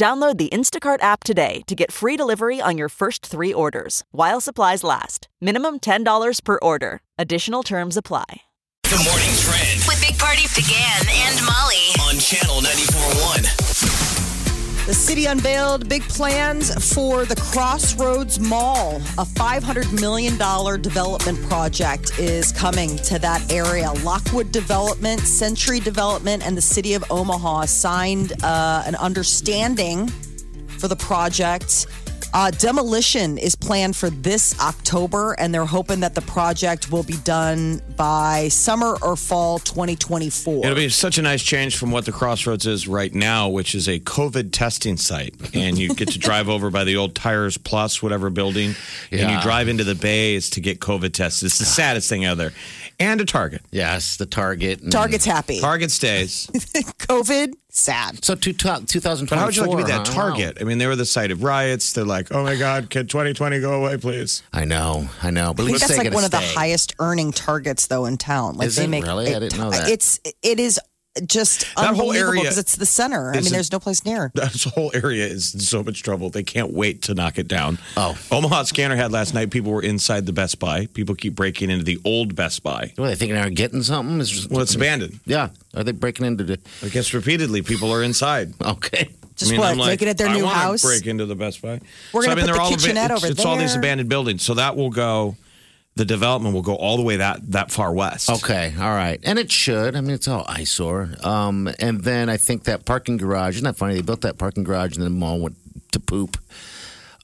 Download the Instacart app today to get free delivery on your first three orders while supplies last. Minimum $10 per order. Additional terms apply. The morning trend With Big Party DeGan and Molly. on channel 94.1. The city unveiled big plans for the Crossroads Mall. A $500 million development project is coming to that area. Lockwood Development, Century Development, and the city of Omaha signed uh, an understanding for the project. Uh, demolition is planned for this October, and they're hoping that the project will be done by summer or fall 2024. It'll be such a nice change from what the Crossroads is right now, which is a COVID testing site. And you get to drive over by the old Tires Plus, whatever building, and you drive into the bays to get COVID tested. It's the saddest thing ever. And a Target. Yes, the Target. and- Target's happy. Target stays. COVID, sad. So two, 2024. But how would you like to be that huh? Target? I mean, they were the site of riots. They're like, oh my God, can 2020 go away, please? I know, I know. But I think that's like gonna one of the highest earning targets though in town. Like Is they it make really? I didn't know that. It's it is just That whole area because it's the center. I mean, there's no place near. This whole area is in so much trouble. They can't wait to knock it down. Oh. Omaha Scanner had last night. People were inside the Best Buy. People keep breaking into the old Best Buy. What, are they thinking they're getting something? Is Well, it's abandoned. Yeah. Are they breaking into the? I guess repeatedly people are inside. Okay. Just what, make it at their I new wanna house? Break into the Best Buy. We're gonna put they're the all kitchenette it's, over it's all these abandoned buildings. So that will go. The development will go all the way that that far west. Okay. All right. And it should. I mean, it's all eyesore. Um, and then I think that parking garage. Isn't that funny? They built that parking garage and then the mall went to poop.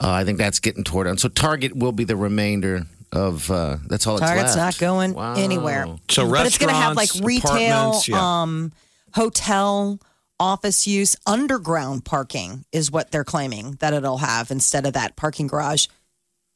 Uh, I think that's getting tore down. So Target will be the remainder of. Uh, that's all. Target's it's left. not going Wow. anywhere. So but it's going to have like restaurants, retail, apartments, yeah. um, hotel, office use, underground parking is what they're claiming that it'll have instead of that parking garage.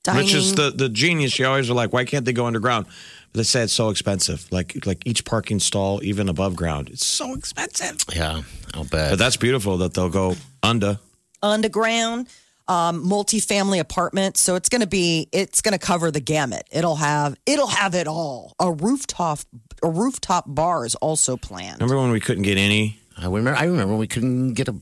Dining. Which is the the genius. You always are like, why can't they go underground? But they say it's so expensive. Like like each parking stall, even above ground, it's so expensive. Yeah. I'll bet. But that's beautiful that they'll go under. underground um, multifamily apartment so it's going to be it's going to cover the gamut it'll have it'll have it all a rooftop a rooftop bar is also planned Remember when we couldn't get any? I remember. I remember when we couldn't get a,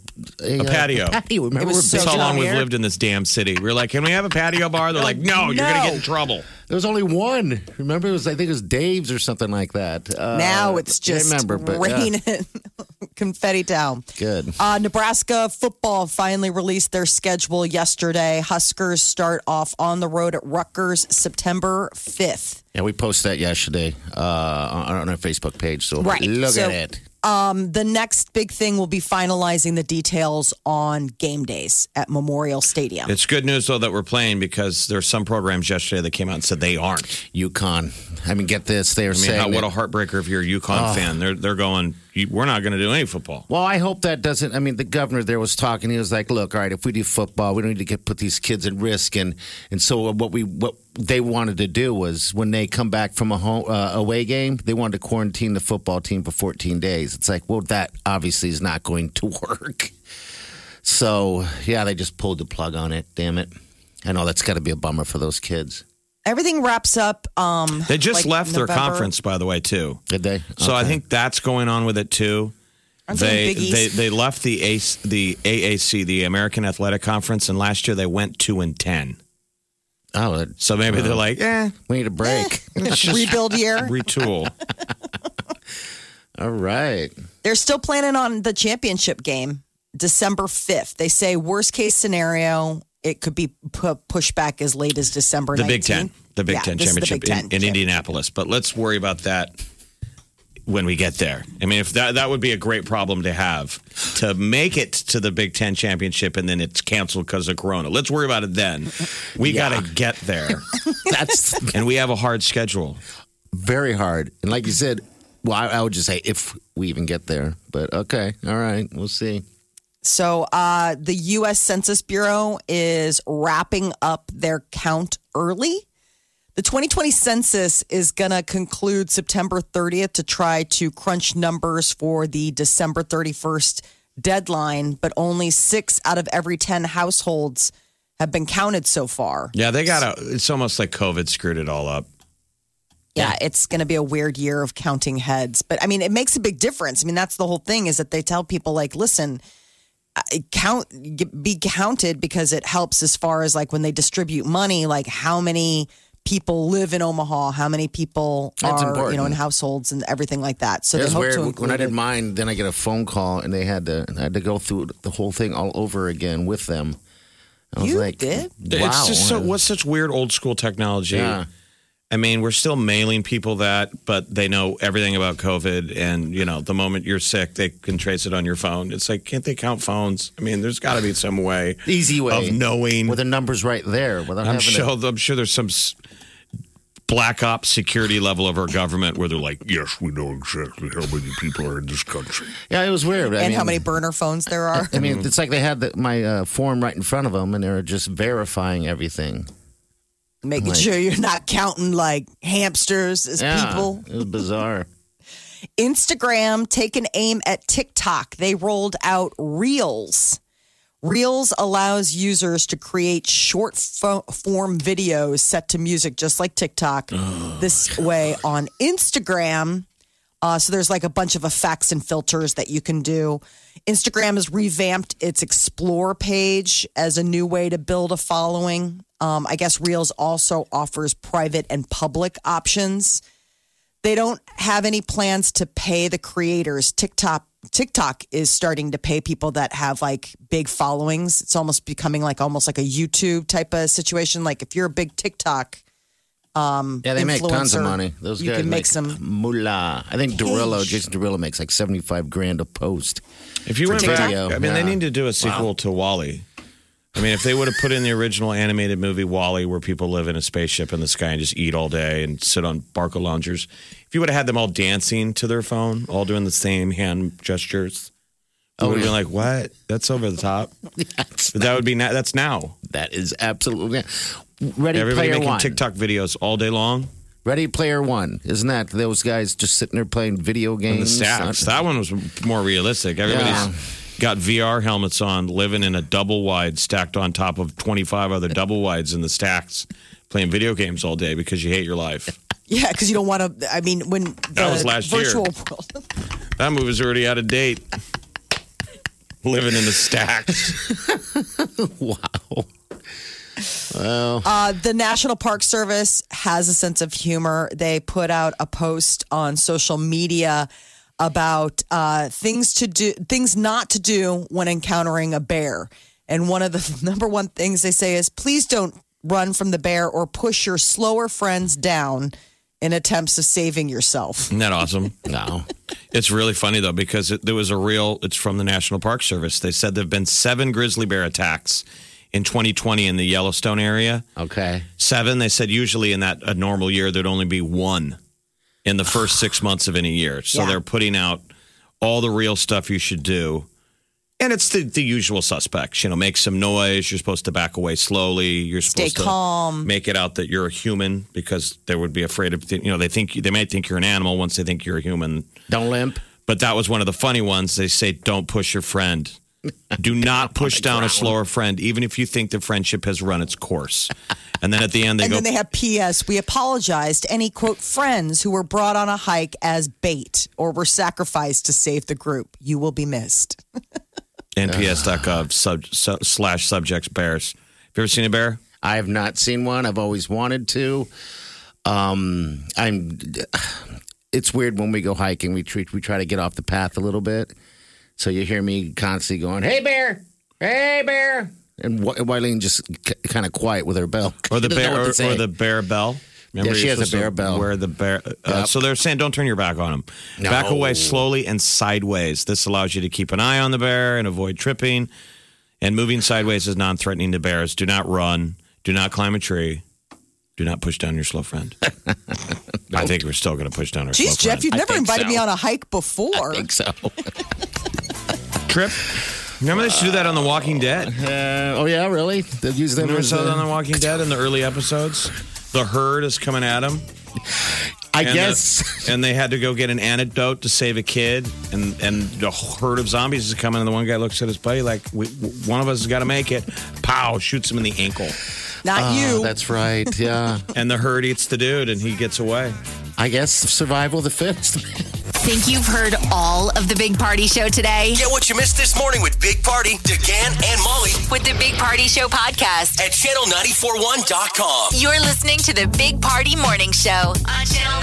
a, A patio. uh, patio. Remember, It was we're so how long we've lived in this damn city. We are like, can we have a patio bar? They're like, no, you're gonna get in trouble. There was only one. Remember, it was I think it was Dave's or something like that. Uh, now it's just remember, but, yeah. raining confetti down Good. uh, nebraska football finally released their schedule yesterday huskers start off on the road at rutgers september 5th Yeah, we posted that yesterday uh, on, on our Facebook page. So Right. look So- at it. Um, the next big thing will be finalizing the details on game days at memorial stadium It's good news though that we're playing because there's some programs yesterday that came out and said they aren't. UConn. I mean, get this. They are I mean, saying how, what a heartbreaker if you're a UConn fan. They're they're going. "You- We're not going to do any football. Well, I hope that doesn't. I mean, the governor there was talking. He was like, "Look, all right, if we do football, we don't need to get put these kids at risk." And and so what we what they wanted to do was when they come back from a home uh, away game, they wanted to quarantine the football team for 14 days. It's like, well, that obviously is not going to work. So yeah, they just pulled the plug on it. Damn it! I know that's got to be a bummer for those kids. Everything wraps up. Um, They just like left their conference, by the way, too. Did they? So I think that's going on with it too. Aren't they They in Big East? they they left the ACE, the AAC, the American Athletic Conference, and last year they went two and ten. Oh, it- So maybe they're like, eh, we need a break. let's rebuild year. retool. all right. They're still planning on the championship game December 5th. They say worst case scenario, it could be pu- pushed back as late as December the 19th. Big Ten, the Big Yeah, Ten this is the championship Big Ten in, in championship. Indianapolis. But let's worry about that when we get there. I mean, if that that would be a great problem to have to make it to the Big Ten championship and then it's canceled because of Corona. Let's worry about it then. We got to get there, That's and we have a hard schedule. very hard. And like you said, well, I, I would just say if we even get there. But okay, all right, we'll see. So, uh, the U.S. Census Bureau is wrapping up their count early. The 2020 census is going to conclude September 30th to try to crunch numbers for the December 31st deadline, but only six out of every 10 households have been counted so far. Yeah, they got to It's almost like COVID screwed it all up. Yeah, it's going to be a weird year of counting heads. But I mean, it makes a big difference. I mean, that's the whole thing is that they tell people, like, listen, count, be counted because it helps as far as like when they distribute money, like how many people live in Omaha, how many people That's are, you know, in households and everything like that. So It they hope weird to when I did it. mine. Then I get a phone call, and they had to I had to go through the whole thing all over again with them. I was You like, did? Wow. It's just so what's such weird old school technology. Yeah. I mean, we're still mailing people that, but they know everything about COVID. And, you know, the moment you're sick, they can trace it on your phone. It's like, can't they count phones? I mean, there's got to be some way easy way of knowing. with the numbers right there without I'm having sure, to. I'm sure there's some s- black ops security level of our government where they're like, Yes, we know exactly how many people are in this country. Yeah, it was weird. I and how many burner phones there are. I mean, it's like they had the, my uh, form right in front of them, and they were just verifying everything. Making Like- sure you're not counting like hamsters as Yeah, people. it was bizarre. Instagram taking aim at TikTok. They rolled out Reels. Reels allows users to create short fo- form videos set to music, just like TikTok. This way on Instagram. Uh, so there's like a bunch of effects and filters that you can do. Instagram has revamped its Explore page as a new way to build a following. Um, I guess Reels also offers private and public options they don't have any plans to pay the creators. TikTok TikTok is starting to pay people that have like big followings. It's almost becoming like almost like a YouTube type of situation. Like if you're a big TikTok, um, Yeah, they make tons of money. Those you guys can make, some. moolah. I think Derulo, Cash. Jason Derulo makes like seventy-five grand a post. if you went TikTok? back, I mean, they need to do a sequel to WALL-E. I mean, if they would have put in the original animated movie WALL-E, where people live in a spaceship in the sky and just eat all day and sit on Barca loungers, if you would have had them all dancing to their phone, all doing the same hand gestures, I Oh, would have yeah. been like, "What? That's over the top." That's, But that would be na- that's now. that is absolutely Ready Everybody Player making One. TikTok videos all day long. Ready Player One. Isn't that those guys just sitting there playing video And games? the stacks. That one was more realistic. Everybody's Yeah. got VR helmets on, living in a double wide stacked on top of 25 other double wides in the stacks, playing video games all day because you hate your life. Yeah, because you don't want to. I mean, when the That was last year. virtual world. That movie's already out of date. living in the stacks. wow. Well, Uh, the National Park Service has a sense of humor. They put out a post on social media about uh, things to do, things not to do when encountering a bear. And one of the number one things they say is, please don't run from the bear or push your slower friends down in attempts of saving yourself. Isn't that awesome? no. It's really funny though because it, there was a real. It's from the National Park Service. They said there have been seven grizzly bear attacks in 2020 in the Yellowstone area. Okay. Seven. They said usually in that a normal year there'd only be one in the first six months of any year. So Yeah. they're putting out all the real stuff you should do. And it's the, the usual suspects, you know, make some noise. You're supposed to back away slowly. You're Stay supposed to calm. make it out that you're a human because they would be afraid of, you know, they think they might think you're an animal once they think you're a human. Don't limp. But that was one of the funny ones. They say, don't push your friend. Do not push down a slower friend, even if you think the friendship has run its course. And then at the end, they and go, then they have P.S. We apologize to any quote friends who were brought on a hike as bait or were sacrificed to save the group. You will be missed. nps.gov sub, sub, slash subjects bears. Have you ever seen a bear? I have not seen one. I've always wanted to. Um, I'm. It's weird when we go hiking. We treat, we try to get off the path a little bit, so you hear me constantly going, "Hey bear, hey bear," and Wy- Wileen just k- kind of quiet with her bell. Or the She doesn't know bear, what or, or the bear bell? Yeah, she has a bear bell. Wear the bear. Uh, Yep. So they're saying don't turn your back on them. Back away slowly and sideways. This allows you to keep an eye on the bear and avoid tripping. And moving sideways is non-threatening to bears. Do not run. Do not climb a tree. Do not push down your slow friend. I think we're still going to push down our slow Jeff, friend. you've never invited so. me on a hike before. I think so. Trip. Remember they used to do that on The Walking Dead? Uh, oh yeah, really? They use them Remember as, saw that on The Walking Dead in the early episodes? The herd is coming at them. I And guess. the- and they had to go get an antidote to save a kid, and and the herd of zombies is coming, and the one guy looks at his buddy like, we, one of us has got to make it. Pow! Shoots him in the ankle, Not Oh, you. that's right. Yeah. and the herd eats the dude, and he gets away. I guess survival of the fittest. Think you've heard all of the Big Party Show today? Get what you missed this morning with Big Party, DeGan, and Molly With the Big Party Show podcast. at channel941.com. You're listening to the Big Party Morning Show on Channel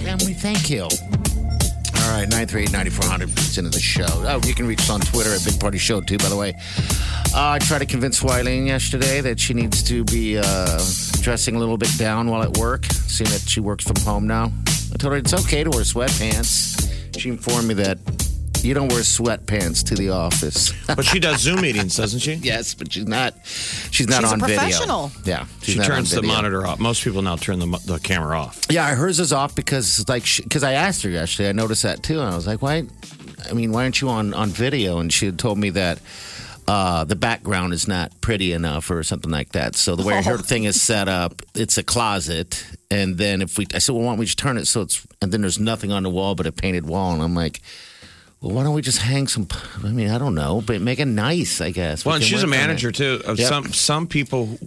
941. And we thank you. All right, 938-9400 beats into the show. Oh, you can reach us on Twitter at Big Party Show, too, by the way. Uh, I tried to convince Wileen yesterday that she needs to be uh, dressing a little bit down while at work, seeing that she works from home now. I told her it's okay to wear sweatpants. She informed me that you don't wear sweatpants to the office. But she does Zoom meetings, doesn't she? yes, but she's not. She's not She's a on professional. video. Yeah, she's She not on turns the monitor off. Most people now turn the, the camera off. Yeah, hers is off because like because I asked her yesterday. I noticed that too, and I was like, why? I mean, why aren't you on on video? And she had told me that. Uh, the background is not pretty enough, or something like that. So the way her thing is set up, it's a closet, and then if we, I said, well, why don't we just turn it so it's, and then there's nothing on the wall but a painted wall, and I'm like, well, why don't we just hang some? I mean, I don't know, but make it nice, I guess. We Well, and she's a work on it. manager too. Of Yep. Some some people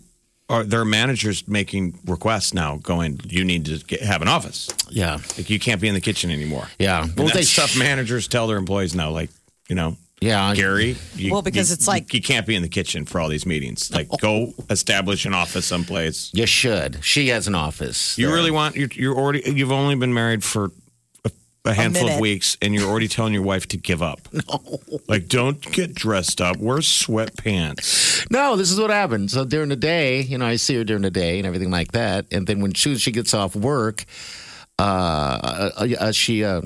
are their managers making requests now, going, "You need to get, have an office. Yeah, Like you can't be in the kitchen anymore." yeah. Well, they stuff managers tell their employees now, like you know, Yeah, Gary. You, Well, because you- it's like- you can't be in the kitchen for all these meetings. Like, go establish an office someplace. You should. She has an office. You there. really want you're, you're already you've only been married for a, a handful of weeks, and you're already telling your wife to give up. No, like don't get dressed up. Wear sweatpants. No, this is what happens. So during the day, you know, I see her during the day and everything like that. And then when soon as she gets off work, uh, uh, uh, she uh,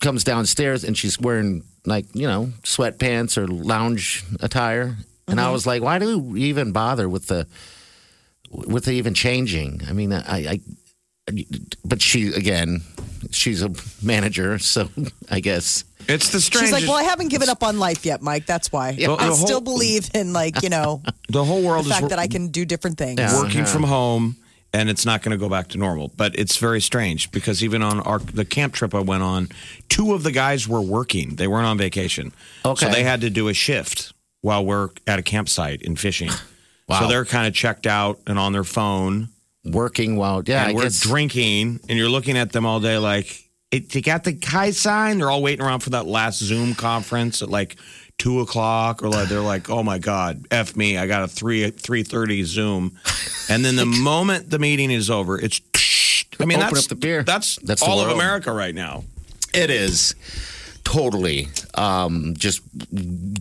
comes downstairs and she's wearing like you know sweatpants or lounge attire. And I mm-hmm. was like, why do we even bother with the with the even changing? I mean, I, I but she again, she's a manager, so I guess. It's the strength. She's strangest. like, well, I haven't given up on life yet, Mike. That's why. The- I the still whole- believe in like, you know, the whole world the is fact wor- that I can do different things. Yeah. working from home and it's not going to go back to normal but it's very strange because even on our the camp trip i went on two of the guys were working they weren't on vacation Okay. so they had to do a shift while we're at a campsite and fishing Wow. so they're kind of checked out and on their phone Working while, yeah, and I we're guess. drinking and you're looking at them all day like it, they got the high sign they're all waiting around for that last zoom conference at like two o'clock or like they're like oh my god f me i got a 3 3.30 zoom and then the moment the meeting is over it's i mean Open that's up the beer. that's, That's all of america right now It is totally um, just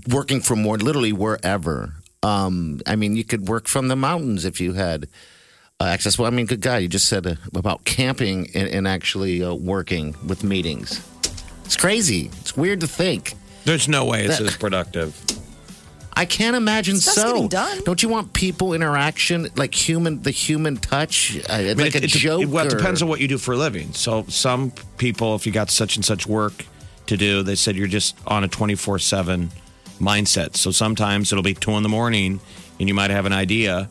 working from more, literally wherever. Um, I mean, you could work from the mountains if you had uh, access. Well, I mean, good guy, you just said uh, about camping and, and actually uh, working with meetings. It's crazy. It's weird to think. There's no way it's as productive I can't imagine Stuff's so. getting done. Don't you want people interaction, like human, the human touch, uh, I mean, like it, a it, joke? well, it or- depends on what you do for a living. So some people, if you got such and such work to do, they said you're just on a 24 seven mindset. So sometimes it'll be two in the morning, and you might have an idea.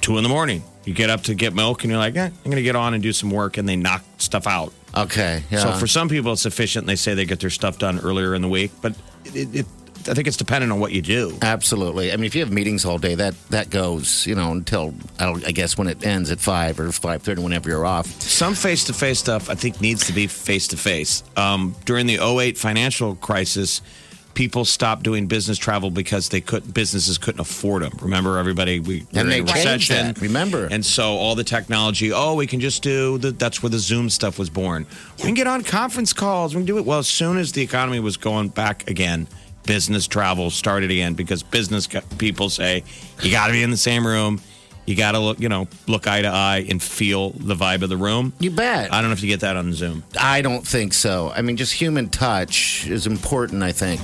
Two in the morning, you get up to get milk, and you're like, eh, I'm going to get on and do some work, and they knock stuff out. Okay, yeah. So for some people, it's efficient. They say they get their stuff done earlier in the week, but it, it, I think it's dependent on what you do. Absolutely. I mean, if you have meetings all day, that that goes, you know, until I, don't, I guess when it ends at five or five thirty, whenever you're off. Some face to face stuff I think needs to be face to face. During the 08 financial crisis, people stopped doing business travel because they couldn't businesses couldn't afford them. Remember everybody we And were they in a recession. remember. And so all the technology, oh, we can just do the, that's where the Zoom stuff was born. We can get on conference calls, we can do it. Well, as soon as the economy was going back again, business travel started again because business people say you got to be in the same room. You got to look, you know, look eye to eye and feel the vibe of the room. You bet. I don't know if you get that on Zoom. I don't think so. I mean, just human touch is important, I think.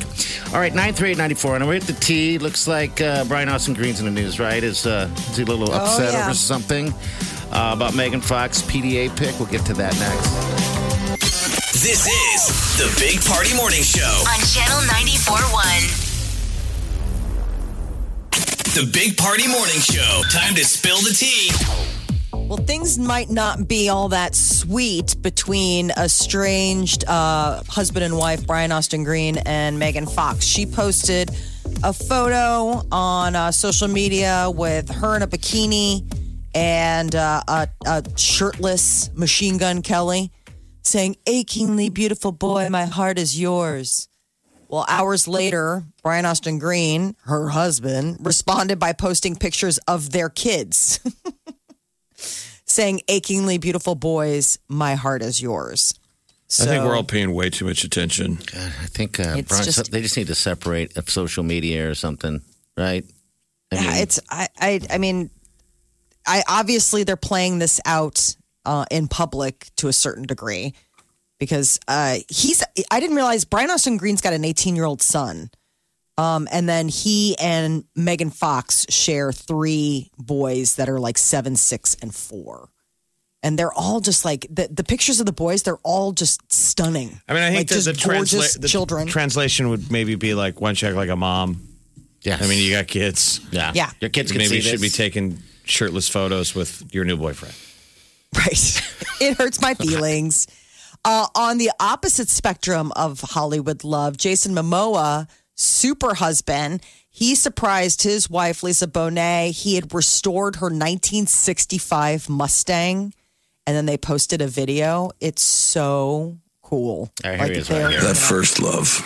All right, 93894. And we're at the T. Looks like uh, Brian Austin Green's in the news, right? Is, uh, is he a little upset yeah. over something uh, about Megan Fox PDA pick? We'll get to that next. This is the Big Party Morning Show. On Channel 94.1. The Big Party Morning Show. Time to spill the tea. Well, things might not be all that sweet between a estranged uh, husband and wife Brian Austin Green and Megan Fox. She posted a photo on uh, social media with her in a bikini and uh, a, a shirtless Machine Gun Kelly saying, Achingly beautiful boy, my heart is yours. Well, hours later, Brian Austin Green, her husband, responded by posting pictures of their kids. saying, achingly beautiful boys, my heart is yours. So, I think we're all paying way too much attention. God, I think uh, Brian, just- they just need to separate of social media or something, right? I Yeah, mean, it's I, I I mean, I obviously they're playing this out uh, in public to a certain degree because uh, he's. I didn't realize Brian Austin Green's got an 18 year old son, um, and then he and Megan Fox share three boys that are like seven, six, and four. And they're all just like the, the pictures of the boys. They're all just stunning. I mean, I like think that just the, gorgeous transla- the children. translation would maybe be like one check like a mom. Yeah, I mean, you got kids. yeah, Yeah. Your kids can Maybe see you should be taking shirtless photos with your new boyfriend. Right. it hurts my feelings. Uh, on the opposite spectrum of Hollywood love, Jason Momoa, super husband, he surprised his wife, Lisa Bonet. He had restored her 1965 Mustang, and then they posted a video. It's so cool. I hear you. they're- That first love,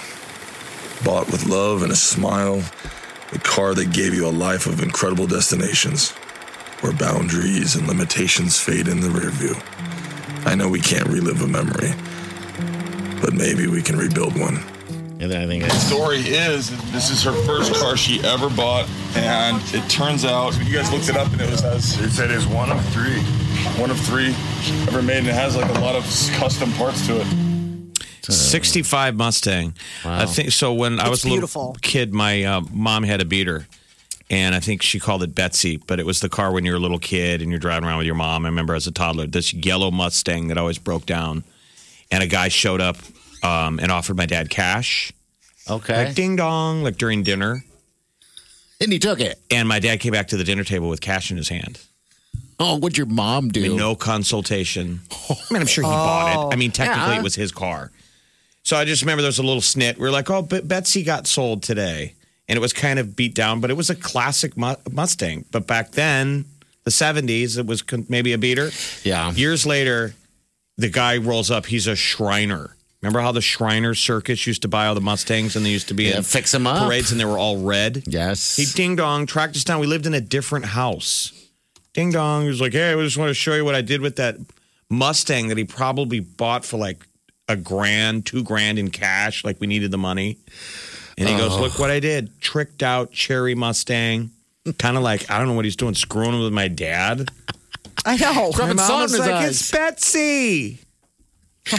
bought with love and a smile, the car that gave you a life of incredible destinations, where boundaries and limitations fade in the rear view. I know we can't relive a memory, but maybe we can rebuild one. And then I think it's story is this is her first car she ever bought, and it turns out you guys looked it up and it was as it said is one of three, one of three ever made, and it has like a lot of custom parts to it. 65 Mustang. I think so. When I It's was a little beautiful. kid, my uh, mom had a beater, and I think she called it Betsy, but it was the car when you're a little kid and you're driving around with your mom. I remember as a toddler, this yellow Mustang that always broke down, and a guy showed up um, and offered my dad cash, okay. like ding dong, like during dinner. and he took it. And my dad came back to the dinner table with cash in his hand. Oh, what'd your mom do? I mean, no consultation. I mean, I'm sure he bought it. I mean, technically, Yeah. it was his car. So I just remember there was a little snit. We were like, oh, but Betsy got sold today. And it was kind of beat down, but it was a classic Mu- Mustang. But back then, the 70s, it was con- maybe a beater. Yeah. Years later, the guy rolls up. He's a Shriner. Remember how the Shriner Circus used to buy all the Mustangs and they used to be Yeah, in fix 'em up. parades and they were all red? Yes. He ding dong tracked us down. We lived in a different house. Ding dong. He was like, "Hey, I just want to show you what I did with that Mustang that he probably bought for like a grand, two grand in cash. Like we needed the money." And he goes, "Look what I did! Tricked out cherry Mustang. Kind of like I don't know what he's doing, screwing with my dad." I know. Rubbing My mom salt was his like, eyes. "It's Betsy."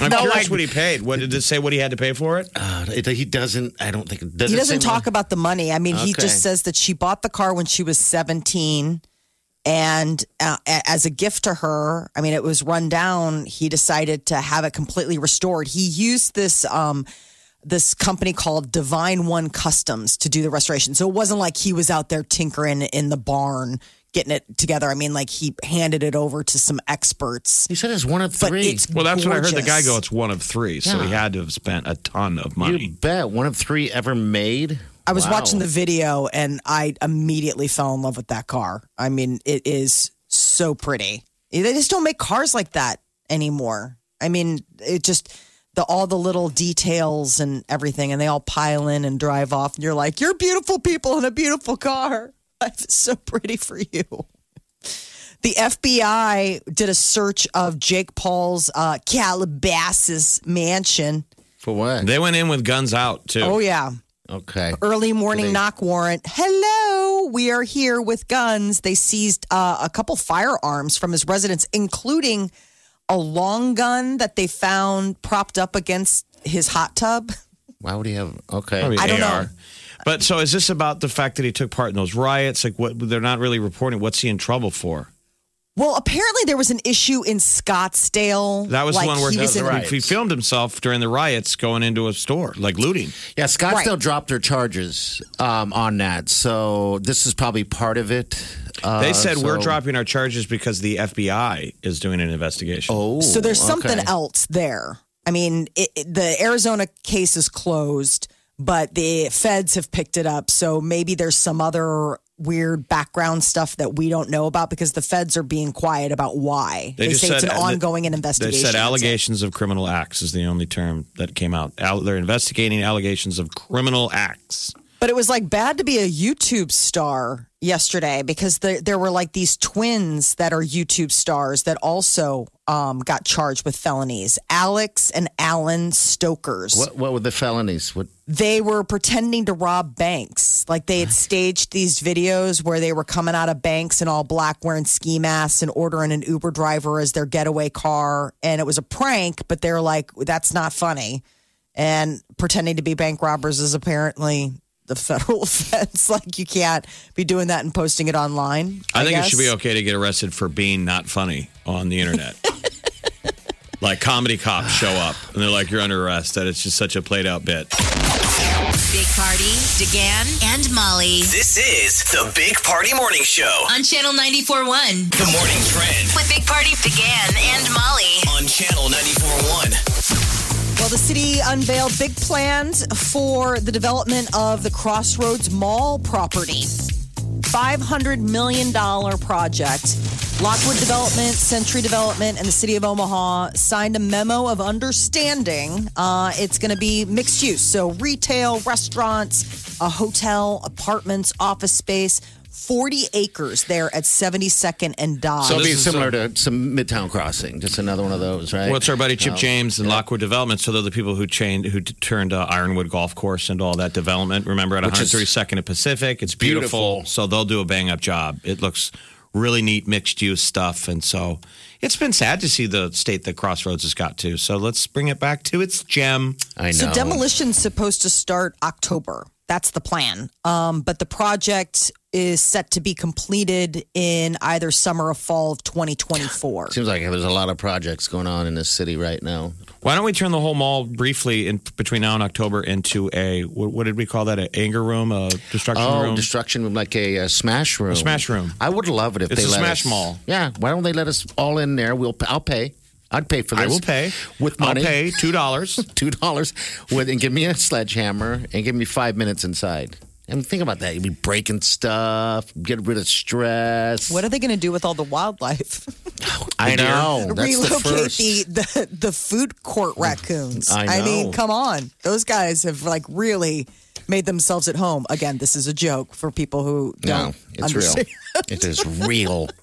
I'm No, curious like- what he paid. What did it say? What he had to pay for it? Uh, it- he doesn't. I don't think. Does he it doesn't say talk what- about the money. I mean, he Okay. just says that she bought the car when she was 17. And uh, a- as a gift to her, I mean, it was run down. He decided to have it completely restored. He used this um, this company called Divine One Customs to do the restoration. So it wasn't like he was out there tinkering in the barn getting it together. I mean, like he handed it over to some experts. He said it's one of But three. it's Well, that's what I heard the guy go. It's one of three, so he had to have spent a ton of money. you bet. One of three ever made. I was Wow. watching the video and I immediately fell in love with that car. I mean, it is so pretty. They just don't make cars like that anymore. I mean, it just the all the little details and everything, and they all pile in and drive off, and you're like, "You're beautiful people in a beautiful car." Life is so pretty for you. The FBI did a search of Jake Paul's uh, Calabasas mansion. For what? They went in with guns out too. Oh yeah, Okay. early morning they- knock warrant. Hello, we are here with guns. They seized uh, a couple firearms from his residence, including a long gun that they found propped up against his hot tub. Why would he have? Okay. Probably I don't AR. know. But so is this about the fact that he took part in those riots? Like what they're not really reporting. What's he in trouble for? Well, apparently there was an issue in Scottsdale. That was like the one where he he, was in. right. he filmed himself during the riots going into a store, like looting. Yeah, Scottsdale Right. dropped their charges um, on that, so this is probably part of it. Uh, They said we're dropping our charges because the FBI is doing an investigation. Oh, So there's something okay. else there. I mean, it, it- the Arizona case is closed, but the feds have picked it up. So maybe there's some other weird background stuff that we don't know about because the feds are being quiet about why. They, just say it's an ongoing They investigation. They said allegations of criminal acts is the only term that came out. Al- they're investigating allegations of criminal acts. But it was like bad to be a YouTube star yesterday because the, there were like these twins that are YouTube stars that also um, got charged with felonies. Alex and Alan Stokers. What, what were the felonies? What? They were pretending to rob banks. Like they had staged these videos where they were coming out of banks in all black wearing ski masks and ordering an Uber driver as their getaway car. And it was a prank, but they're like, that's not funny. And pretending to be bank robbers is apparently the federal offense. Like you can't be doing that and posting it online. I, think guess. it should be okay to get arrested for being not funny on the internet. like comedy cops show up and they're like, "You're under arrest." That it's just such a played out bit. Big Party, DeGan, and Molly This is the Big Party Morning Show. on Channel 94.1 The morning trend with Big Party, DeGan, and Molly. on Channel 94.1. Well, the city unveiled big plans for the development of the Crossroads Mall property. $500 million project. Lockwood Development, Century Development, and the City of Omaha signed a memo of understanding. Uh, it's going to be mixed use. So, retail, restaurants, a hotel, apartments, office space, 40 acres there at 72nd and Dodge. So it'll be this is similar a- to some Midtown Crossing, just another one of those, right? What's our buddy Chip No. James and Lockwood Development? So they're the people who chained, who turned uh, Ironwood Golf Course into all that development. Remember at Which 132nd and Pacific, it's beautiful. beautiful. So they'll do a bang up job. It looks really neat, mixed use stuff, and so it's been sad to see the state that Crossroads has got to. So let's bring it back to its gem. I know. So demolition's supposed to start October. That's the plan. Um, but the project is set to be completed in either summer or fall of 2024. Seems like there's a lot of projects going on in this city right now. Why don't we turn the whole mall briefly in between now and October into a what, what did we call that? An anger room, a destruction Oh, room. destruction room, like a, uh smash room. A smash room. I would love it if It's they a let smash us- mall. Yeah, why don't they let us all in there? We'll I'll pay. I'd pay for this. I will pay with money. I'll pay two dollars. two dollars with and give me a sledgehammer and give me five minutes inside. And think about that. You'd be breaking stuff, get rid of stress. What are they going to do with all the wildlife? I know. That's the Relocate first. the, the, the food court raccoons. I mean, come on. Those guys have like really made themselves at home. Again, this is a joke for people who no, don't it's understand. real. it is real.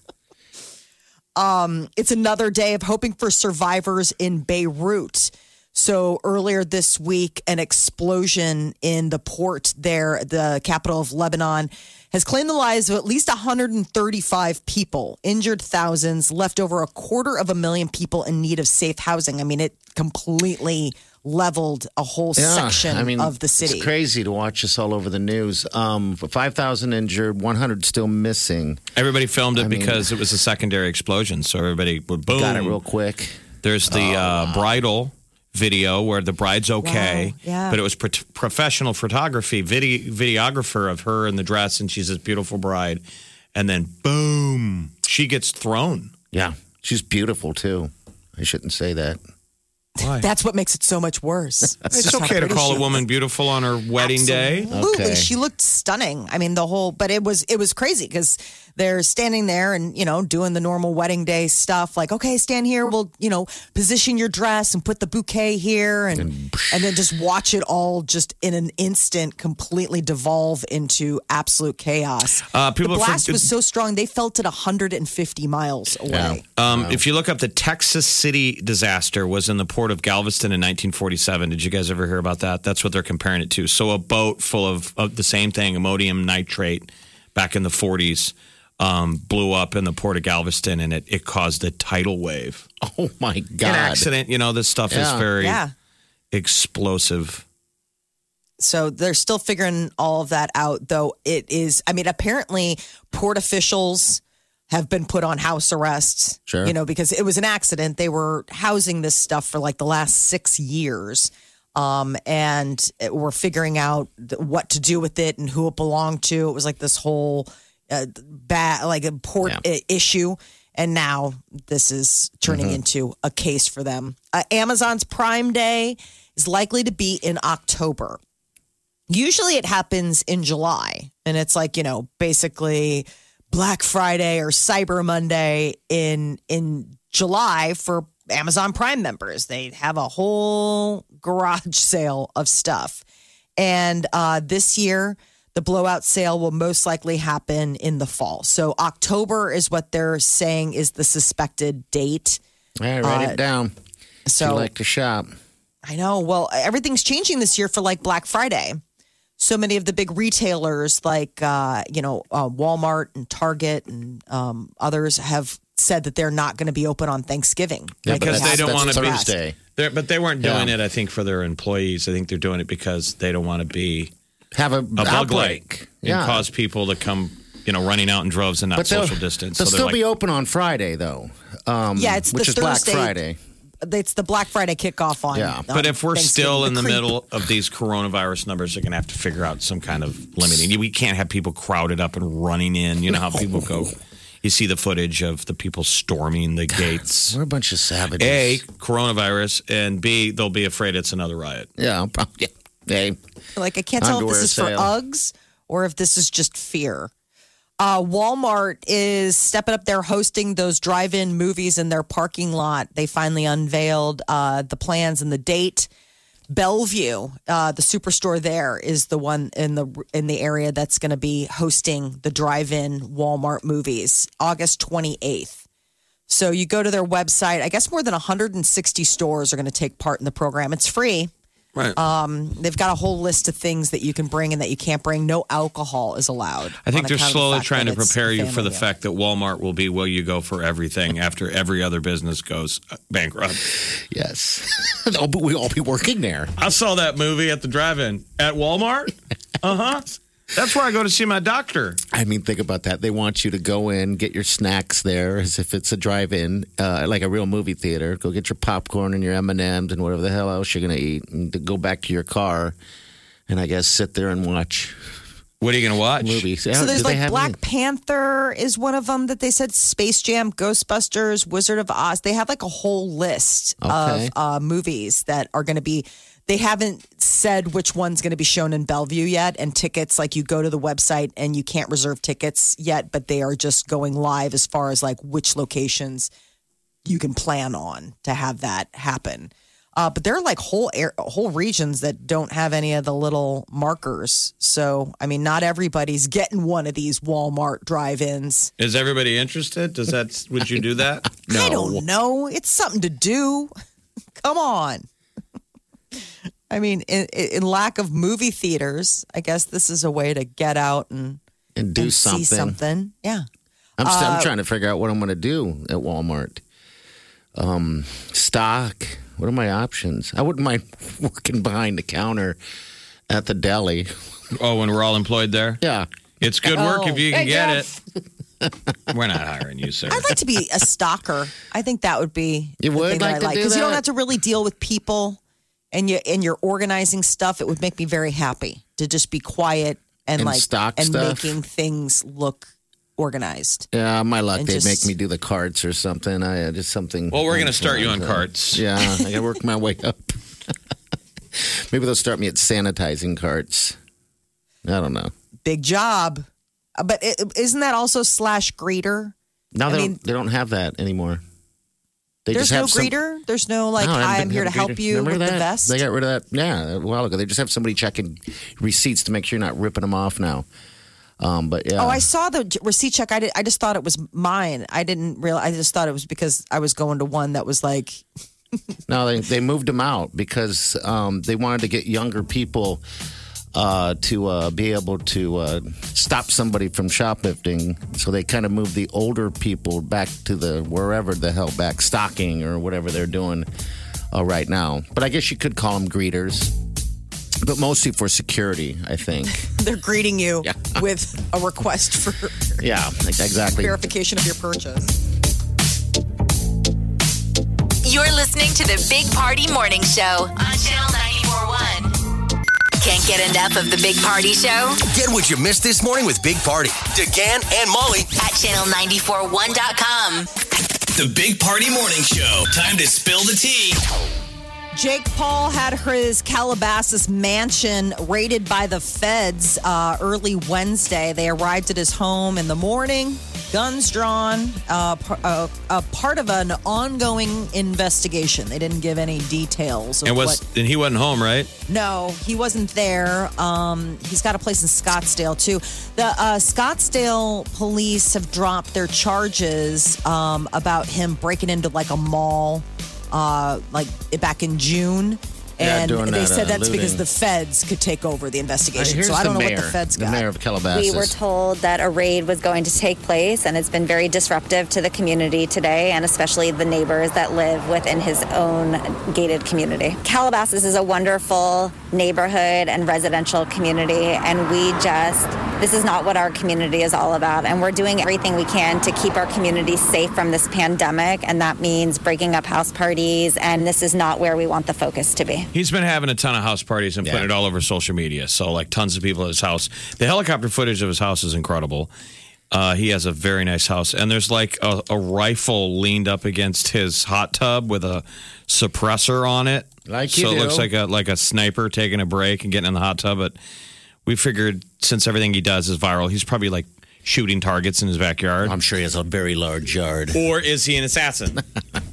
Um, It's another day of hoping for survivors in Beirut. So earlier this week, an explosion in the port there, the capital of Lebanon, has claimed the lives of at least 135 people, injured thousands, left over a quarter of a million people in need of safe housing. I mean, it completely leveled a whole section I mean, of the city. It's crazy to watch this all over the news. Um, 5,000 injured, 100 still missing. Everybody filmed it I mean- because it was a secondary explosion. So everybody would boom. Got it real quick. There's the uh, bridal video where the bride's okay, Wow, yeah. but it was pro- professional photography, video, videographer of her in the dress, and she's this beautiful bride, and then boom, she gets thrown. Yeah, she's beautiful too. I shouldn't say that. Why? That's what makes it so much worse. it's just how okay to call a woman beautiful on her wedding day. Absolutely, Okay. she looked stunning. I mean, the whole, but it was it was crazy because they're standing there and you know doing the normal wedding day stuff. Like, okay, stand here. We'll you know position your dress and put the bouquet here, and and, then just watch it all just in an instant completely devolve into absolute chaos. Uh, people the blast for- was so strong they felt it 150 miles away. Um, If you look up the Texas City disaster was in the port of Galveston in 1947. Did you guys ever hear about that? That's what they're comparing it to. So a boat full of, of the same thing, ammonium nitrate, back in the 40s, um, blew up in the port of Galveston, and it, it caused a tidal wave. Oh my god! An accident, you know, this stuff is very Yeah. explosive. So they're still figuring all of that out, though it is, I mean, apparently port officials have been put on house arrest. Sure. You know, because it was an accident. They were housing this stuff for like the last six years. Um, and it- we're figuring out th- what to do with it and who it belonged to. It was like this whole uh, bad, like a port Yeah. issue. And now this is turning Mm-hmm. into a case for them. Uh, Amazon's Prime Day is likely to be in October. Usually it happens in July, and it's like, you know, basically Black Friday or Cyber Monday in in July for Amazon Prime members. They have a whole garage sale of stuff. And uh, this year, the blowout sale will most likely happen in the fall. So October is what they're saying is the suspected date. All right, write Uh, it down. So you like to shop. I know. Well, everything's changing this year for like Black Friday. So many of the big retailers, like uh, you know uh, Walmart and Target and um, others, have said that they're not going to be open on Thanksgiving. Yeah, Like because has they don't want to be past. Thursday. But they weren't doing Yeah. it, I think, for their employees. I think they're doing it because they don't want to be Have a, a bug outbreak. light and cause people to come, you know, running out in droves and not But social distance. they'll so still they're be like, open on Friday, though. Um, Yeah, it's which the is Black Thursday- Friday. It's the Black Friday kickoff on. Yeah. but if we're still in the creep. middle of these coronavirus numbers, they're going to have to figure out some kind of limiting. We can't have people crowded up and running in. You know how people go. You see the footage of the people storming the gates. We're a bunch of savages. A, coronavirus, and B, they'll be afraid it's another riot. Yeah, probably. Hey, Like I can't tell if this is for. Uggs or if this is just fear. Uh, Walmart is stepping up there hosting those drive-in movies in their parking lot. They finally unveiled uh, the plans and the date. Bellevue, uh, the superstore there, is the one in the in the area that's going to be hosting the drive-in Walmart movies, August twenty eighth. So you go to their website. I guess more than 160 stores are going to take part in the program. It's free. Right. They've got a whole list of things that you can bring and that you can't bring. No alcohol is allowed. I think they're account of the slowly trying to prepare you for the meal. fact that Walmart will be where you go for everything after every other business goes bankrupt. yes. oh, but we all be working there. I saw that movie at the drive-in at Walmart. Uh huh. That's where I go to see my doctor. I mean, think about that. They want you to go in, get your snacks there, as if it's a drive-in, uh, like a real movie theater. Go get your popcorn and your M and M's and whatever the hell else you're going to eat, and to go back to your car, and I guess sit there and watch What are you going to watch? movies. So there's like Black any- Panther is one of them that they said Space Jam, Ghostbusters, Wizard of Oz. They have like a whole list Okay. of uh, movies that are going to be. They haven't said which one's going to be shown in Bellevue yet, and tickets like you go to the website and you can't reserve tickets yet, but they are just going live as far as like which locations you can plan on to have that happen. Uh, but there are like whole air, whole regions that don't have any of the little markers. So I mean, not everybody's getting one of these Walmart drive-ins. Is everybody interested? Does that? Would you do that? No. I don't know. It's something to do. Come on. I mean, in, in lack of movie theaters, I guess this is a way to get out and, and do and something. see something. Yeah. I'm, Uh, I'm trying to figure out what I'm going to do at Walmart. Um, stock. What are my options? I wouldn't mind working behind the counter at the deli. Oh, when we're all employed there, Yeah. it's good work if you can Hey, get Jeff. it. We're not hiring you, sir. I'd like to be a stalker. I think that would be You the would thing that like I to like do because you don't have to really deal with people, and you and you're organizing stuff. It would make me very happy to just be quiet and, And like stock and stuff? making things look organized. Yeah, my luck. And They'd just- make me do the carts or something. I uh, just something. Well, we're going to start you on carts. Yeah, I got to work my way up. Maybe they'll start me at sanitizing carts. I don't know. Big job, Uh, but is isn't that also slash greeter? Now I they mean- don't, they don't have that anymore. They There's no some- greeter. There's no like No, I'm, here to help you Remember with that? the vest. They got rid of that. Yeah, a while ago. They just have somebody checking receipts to make sure you're not ripping them off now. Um, but yeah. Oh, I saw the receipt check. I did. I just thought it was mine. I didn't realize. I just thought it was because I was going to one that was like No, they they moved them out because um, they wanted to get younger people uh, to uh, be able to uh, stop somebody from shoplifting. So they kind of move the older people back to the wherever the hell back stocking or whatever they're doing uh, right now. But I guess you could call them greeters. but mostly for security, I think. They're greeting you with a request for Yeah, exactly. verification of your purchase. You're listening to the Big Party Morning Show on Channel 941. Can't get enough of the Big Party Show Get what you missed this morning with Big Party, DeGan and Molly at channel941.com. The Big Party Morning Show. Time to spill the tea. Jake Paul had his Calabasas mansion raided by the feds uh, early Wednesday. They arrived at his home in the morning, guns drawn, uh, par- uh, a part of an ongoing investigation. They didn't give any details. And was what, and he wasn't home, right? no, he wasn't there. Um, he's got a place in Scottsdale too. The uh, Scottsdale police have dropped their charges um, about him breaking into like a mall, uh, like back in June. Yeah, And doing they that, said uh, that's because the feds could take over the investigation. Here's so I don't the know mayor, what the feds the mayor of Calabasas. We were told that a raid was going to take place, and it's been very disruptive to the community today, and especially the neighbors that live within his own gated community. Calabasas is a wonderful neighborhood and residential community, and we just, this is not what our community is all about. And we're doing everything we can to keep our community safe from this pandemic, and that means breaking up house parties, and this is not where we want the focus to be. He's been having a ton of house parties and putting it all over social media. So, like, tons of people at his house. The helicopter footage of his house is incredible. Uh, he has a very nice house, and there's like a, a rifle leaned up against his hot tub with a suppressor on it. Like you so it looks like a like a sniper taking a break and getting in the hot tub. But we figured since everything he does is viral, he's probably like shooting targets in his backyard. I'm sure he has a very large yard. or is he an assassin?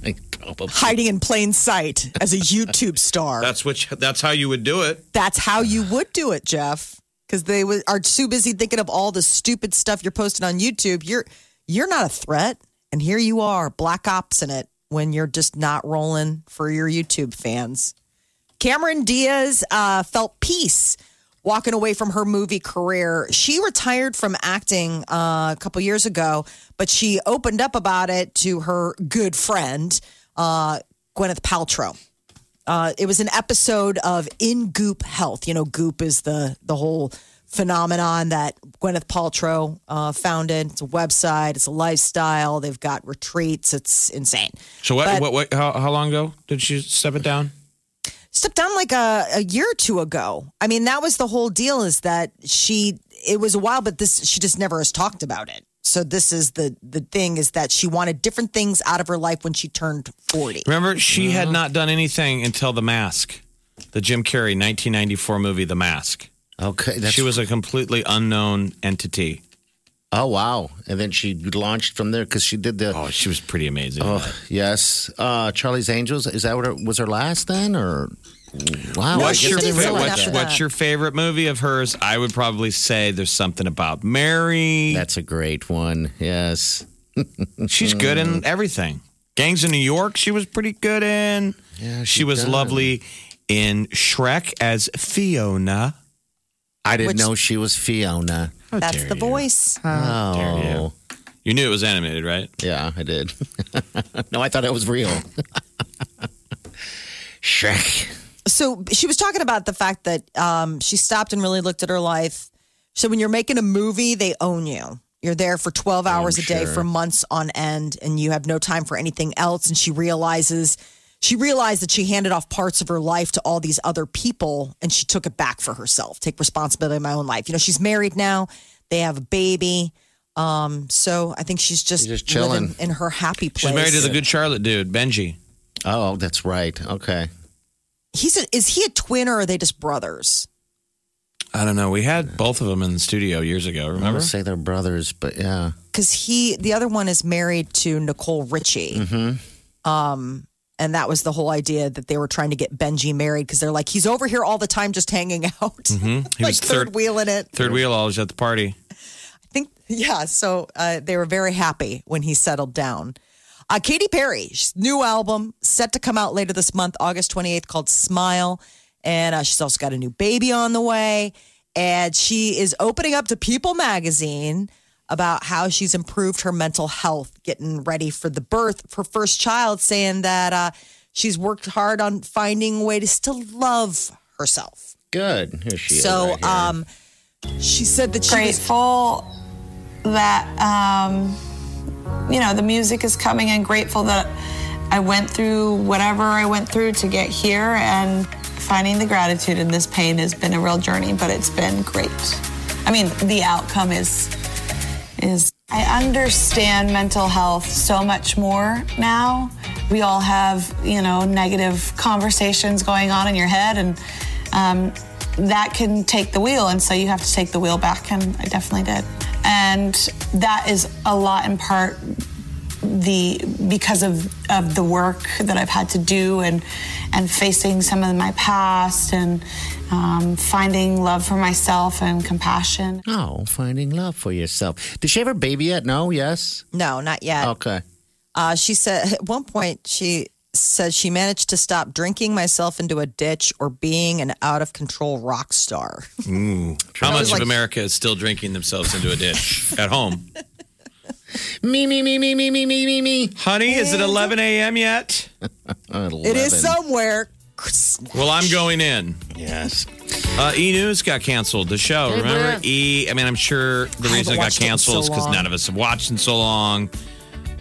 Hiding in plain sight as a YouTube star. that's which. That's how you would do it. That's how you would do it, Jeff. Because they w- are too busy thinking of all the stupid stuff you're posting on YouTube. You're you're not a threat, and here you are, black ops in it when you're just not rolling for your YouTube fans. Cameron Diaz uh, felt peace walking away from her movie career. She retired from acting uh, a couple years ago, but she opened up about it to her good friend, uh, Gwyneth Paltrow. Uh, it was an episode of In Goop Health. You know, Goop is the the whole phenomenon that Gwyneth Paltrow uh, founded. It's a website. It's a lifestyle. They've got retreats. It's insane. So what? But- what? What? How, how long ago did she step it down? Stepped down like a, a year or two ago. I mean, that was the whole deal is that she, it was a while, but this, she just never has talked about it. So this is the, the thing is that she wanted different things out of her life when she turned 40. Remember, she had not done anything until The Mask, the Jim Carrey 1994 movie, The Mask. Okay, that's, she was a completely unknown entity. Oh wow! And then she launched from there because she did the. Oh, she was pretty amazing. Oh yes, uh, Charlie's Angels. Is that what her, was her last then, or wow? What's your fa- fa- what's, what's your favorite movie of hers? I would probably say there's something about Mary. That's a great one. Yes. She's good in everything. Gangs of New York, she was pretty good in. Yeah, she she was done. lovely in Shrek as Fiona. I didn't Which- know she was Fiona. That's the voice. Oh, You knew it was animated, right? yeah, I did. no, I thought it was real. Shrek. So she was talking about the fact that um, she stopped and really looked at her life. So when you're making a movie, they own you. You're there for 12 hours a day sure. for months on end, and you have no time for anything else. And she realizes she realized that she handed off parts of her life to all these other people, and she took it back for herself. Take responsibility in my own life. You know, she's married now. They have a baby. Um, so I think she's just, She's just chilling. living in her happy place. She's married to the good Charlotte dude, Benji. Oh, that's right. Okay. He's a, is he a twin or are they just brothers? I don't know. We had both of them in the studio years ago. I Remember? would say they're brothers, but yeah. because he the other one is married to Nicole Richie. Mm-hmm. Um, and that was the whole idea that they were trying to get Benji married because they're like he's over here all the time just hanging out, Mm-hmm. He like was third third wheeling it. third wheel always at the party. I think yeah. So uh, they were very happy when he settled down. Uh, Katy Perry's new album set to come out later this month, August 28th, called Smile. And uh, she's also got a new baby on the way. And she is opening up to People magazine about how she's improved her mental health, getting ready for the birth of her first child, saying that uh, she's worked hard on finding a way to still love herself. Good. Here she is. So, right um, she said that she was grateful that um, you know the music is coming and grateful that I went through whatever I went through to get here and finding the gratitude in this pain has been a real journey but it's been great. I mean the outcome is is I understand mental health so much more now. We all have, you know, negative conversations going on in your head and um, that can take the wheel and so you have to take the wheel back and I definitely did. And that is a lot in part the because of of the work that I've had to do and and facing some of my past and um, finding love for myself and compassion. oh, finding love for yourself. Did she have her baby yet? No. Yes. no, not yet. Okay. Uh, she said at one point she said she managed to stop drinking myself into a ditch or being an out of control rock star. How much like- of America is still drinking themselves into a ditch at home? Me, me, me, me, me, me, me, me, me. Honey, is it 11 a.m. yet? It is somewhere. Well, I'm going in. Yes. Uh, e News got canceled. The show, Hey, remember? Brett. E. I mean, I'm sure the reason it got watched it in canceled is because long. none of us have watched in so long.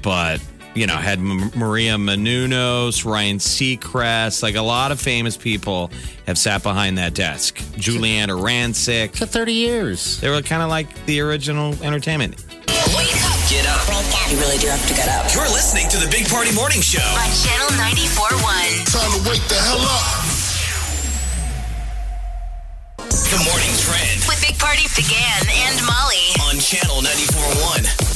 But you know, had M- Maria Menounos, Ryan Seacrest, like a lot of famous people have sat behind that desk. Giuliana Rancic. For 30 years. They were kind of like the original entertainment. Wake up. You really do have to get up. You're listening to the Big Party Morning Show. On Channel 94.1. Time to wake the hell up. The morning trend With Big Party DeGan and Molly. on Channel 94.1.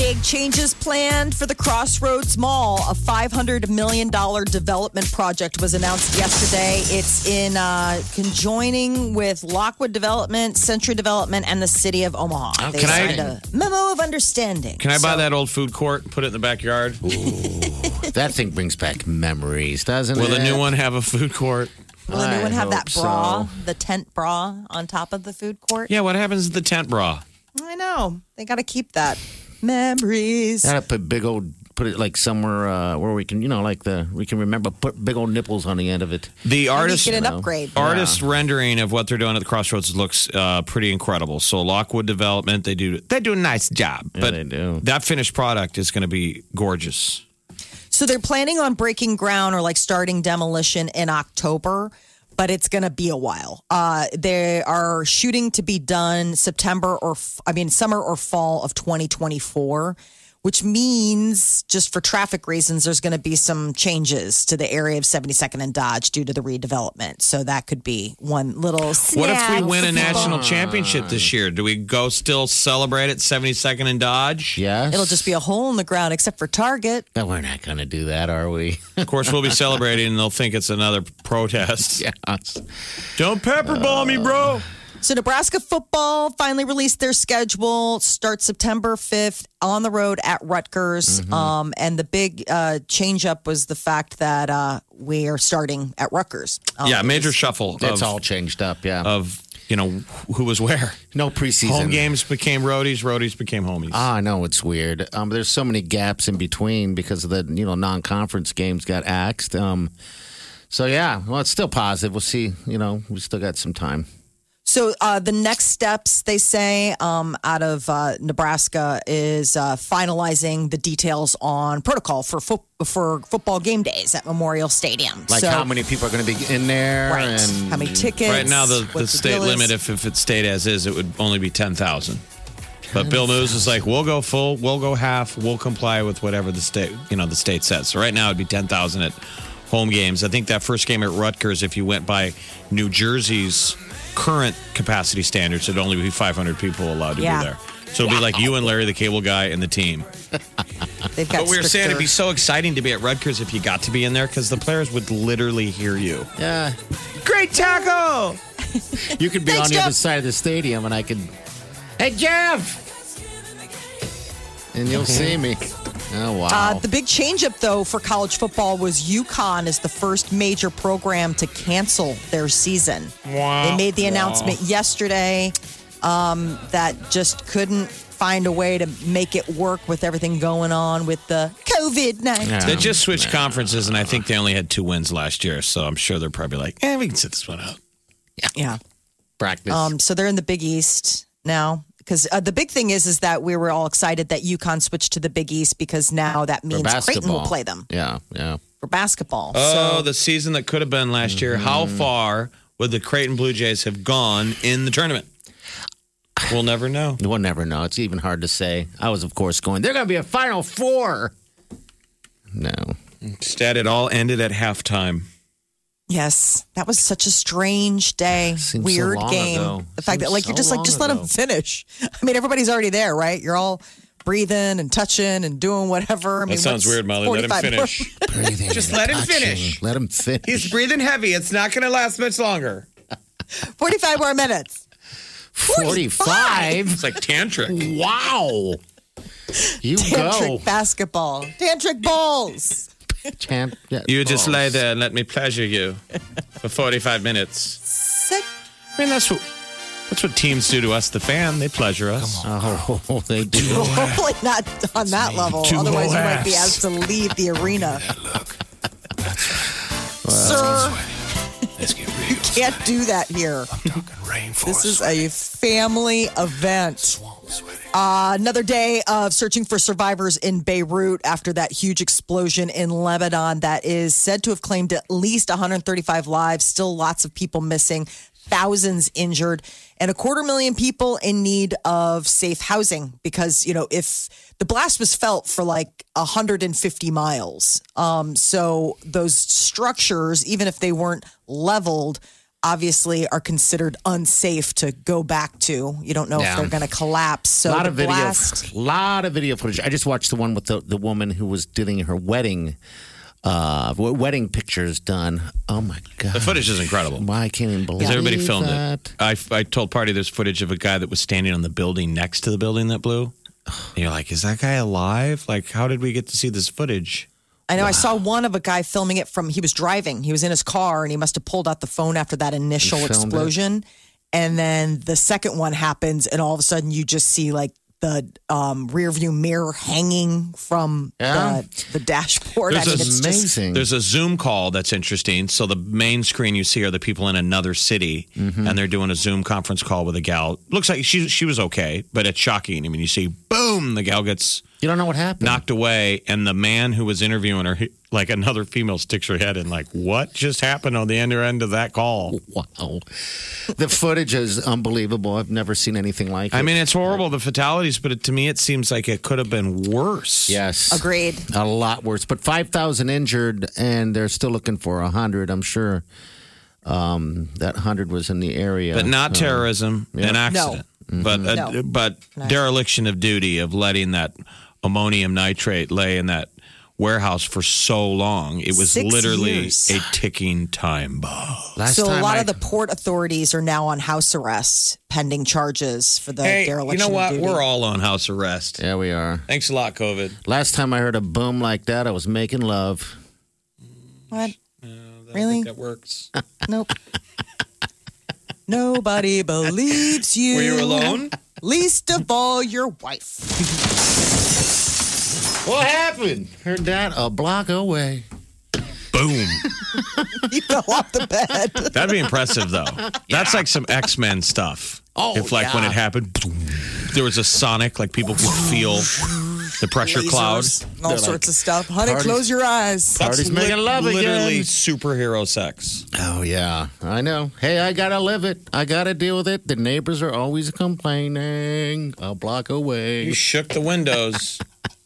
Big changes planned for the Crossroads Mall. A $500 million development project was announced yesterday. It's in uh, conjoining with Lockwood Development, Century Development, and the city of Omaha. They Can I- signed a memo of understanding. Can I buy that old food court and put it in the backyard? That thing brings back memories, doesn't Will it? Will the new one have a food court? Will the new I one have that bra, so. the tent bra on top of the food court? Yeah, what happens to the tent bra? I know. They got to keep that. Memories. Gotta put big old, put it like somewhere uh, where we can, you know, like the, we can remember, put big old nipples on the end of it. The artist Get an know. upgrade. artist rendering of what they're doing at the crossroads looks uh, pretty incredible. So Lockwood Development, they do they do a nice job, Yeah, but they do. that finished product is going to be gorgeous. So they're planning on breaking ground or like starting demolition in October, but it's going to be a while. Uh, they are shooting to be done September or I mean summer or fall of 2024. Which means, just for traffic reasons, there's going to be some changes to the area of 72nd and Dodge due to the redevelopment. So that could be one little. What if we win a national championship this year? Do we go still celebrate at 72nd and Dodge? Yes. It'll just be a hole in the ground, except for Target. But we're not going to do that, are we? Of course, we'll be celebrating, and they'll think it's another protest. yes. Don't pepper pepperball me, bro. So Nebraska football finally released their schedule. Starts September 5th on the road at Rutgers. Mm-hmm. Um, and the big uh, change up was the fact that uh, we are starting at Rutgers. Um, Yeah, major shuffle It's of, all changed up, yeah. of you know who was where. no preseason. Home games became roadies, roadies became homies. Ah, I know it's weird. Um, there's so many gaps in between because of the you know non-conference games got axed. Um, so yeah, well, it's still positive. We'll see. You know, we still got some time. So uh, the next steps, they say, um, out of uh, Nebraska is uh, finalizing the details on protocol for foot for football game days at Memorial Stadium. Like so, how many people are going to be in there? Right. And how many tickets? Right now, the, what the state deal limit, if, if it stayed as is, it would only be 10,000. But Bill Moos is like, we'll go full, we'll go half, we'll comply with whatever the state, you know, the state says. So right now it'd be 10,000 at home games. I think that first game at Rutgers, if you went by New Jersey's current capacity standards, it'd only be 500 people allowed to Yeah. be there. So it'd be like you and Larry, the cable guy, and the team. They've got But we were saying it'd be so exciting to be at Rutgers if you got to be in there because the players would literally hear you. yeah, Great tackle! you could be Thanks, on the other side of the stadium, and I could. Hey, Jeff. And you'll mhm. see me. Oh wow. Uh, the big changeup, though, for college football was UConn is the first major program to cancel their season. Wow. They made the announcement yesterday um, that just couldn't find a way to make it work with everything going on with the COVID 19. Yeah. They just switched conferences, and I think they only had two wins last year. So I'm sure they're probably like, eh, we can sit this one out. Yeah. Practice. Um, so they're in the Big East now. Because uh, the big thing is, is that we were all excited that UConn switched to the Big East because now that means Creighton will play them Yeah, yeah. for basketball. Oh, so the season that could have been last year. How Mm-hmm. far would the Creighton Blue Jays have gone in the tournament? We'll never know. We'll never know. It's even hard to say. I was, of course, going, they're going to be a Final Four. No. Instead, it all ended at halftime. Yes, that was such a strange day. Seems so Weird long game. ago. The fact that Seems like you're just like long just let them ago. finish. I mean, everybody's already there, right? You're all breathing and touching and doing whatever. I mean, That sounds weird, Molly. Let him finish. Breathing Just let him touching. finish. Let him finish. He's breathing heavy. It's not going to last much longer. 45 more minutes. 45? It's like tantric. Wow. You Tantric go. basketball. Tantric balls. Champ. yeah, You just balls. lay there and let me pleasure you for 45 minutes. Sick. I mean, that's what that's what teams do to us, the fan. They pleasure us. Oh, they do. Hopefully not on that level. Two Otherwise, you might be asked to leave the arena. Sir, can't do that here. This is a family event. Uh, another day of searching for survivors in Beirut after that huge explosion in Lebanon that is said to have claimed at least 135 lives. Still lots of people missing, thousands injured, and a quarter million people in need of safe housing because, you know, if the blast was felt for like 150 miles. Um, so those structures, even if they weren't leveled, obviously are considered unsafe to go back to. You don't know Yeah. if they're going to collapse. So a lot of video, blast, lot of video footage. I just watched the one with the, the woman who was doing her wedding, uh, wedding pictures done. Oh my god, The footage is incredible. Why I can't even believe Because everybody filmed that. it. I, I told Party there's footage of a guy that was standing on the building next to the building that blew. And you're like, is that guy alive? Like, how did we get to see this footage? I know I saw one of a guy filming it from he was driving. He was in his car and he must have pulled out the phone after that initial He filmed it? explosion. And then the second one happens and all of a sudden you just see like the um, rear view mirror hanging from Yeah. the, the dashboard. There's I mean, a- it's just Amazing. There's a Zoom call that's interesting. So the main screen you see are the people in another city, Mm-hmm. and they're doing a Zoom conference call with a gal. Looks like she she was okay, but it's shocking. I mean, you see, boom, the gal gets You don't know what happened. knocked away, and the man who was interviewing her, he- like another female, sticks her head in, like, what just happened on the other end of that call? Wow, the footage is unbelievable. I've never seen anything like it. I mean, it's horrible the fatalities, but it, to me, it seems like it could have been worse. yes, agreed. a lot worse. But five thousand injured, and they're still looking for a hundred. I'm sure um, that hundred was in the area, but not Uh, terrorism, an accident, but a, No. but dereliction of duty of letting that ammonium nitrate lay in that warehouse for so long. It was Six literally years. a ticking time bomb. Last so a lot I- of the port authorities are now on house arrest, pending charges for the Hey, dereliction. you know what? duty. We're all on house arrest. Yeah, we are. Thanks a lot, COVID. Last time I heard a boom like that, I was making love. what? I Really? think that works. Nope. Nobody believes you. Were you alone? Least of all your wife. What happened? Heard that a block away. Boom. You fell off the bed. That'd be impressive, though. That's like some X Men stuff. Oh, if like when yeah. it happened, there was a sonic, like people could feel the pressure cloud. Lasers, and all They're sorts like, of stuff. Honey, parties- close your eyes. That's Party's making love literally again. superhero sex. Oh yeah, I know. Hey, I gotta live it. I gotta deal with it. The neighbors are always complaining. A block away. You shook the windows.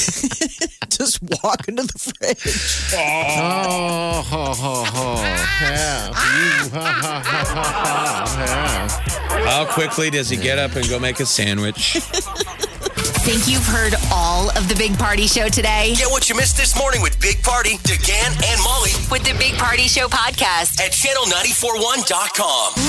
Just walk into the fridge. Oh, ho, ho, ho. Yeah. You, ha, ha, ha, ha, ha. Yeah. How quickly does he get up and go make a sandwich? Think you've heard all of the Big Party Show today? Get what you missed this morning with Big Party, DeGan, and Molly With the Big Party Show podcast. at channel941.com.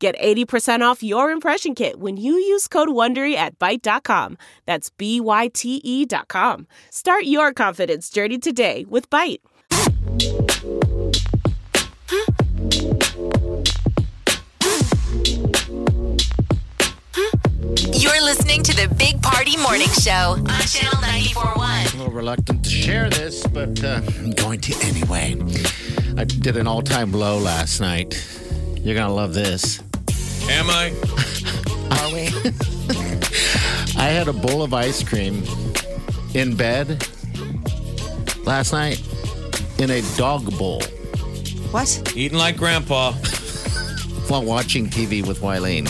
Get 80% off your impression kit when you use code WONDERY at Byte.com. That's B-Y-T-E dot com. Start your confidence journey today with Byte. You're listening to the Big Party Morning Show on Channel 941. A little reluctant to share this, but uh, I'm going to anyway. I did an all time low last night. You're going to love this. Am I? Are we? I had a bowl of ice cream in bed last night in a dog bowl what? Eating like grandpa. while watching TV with Wileen.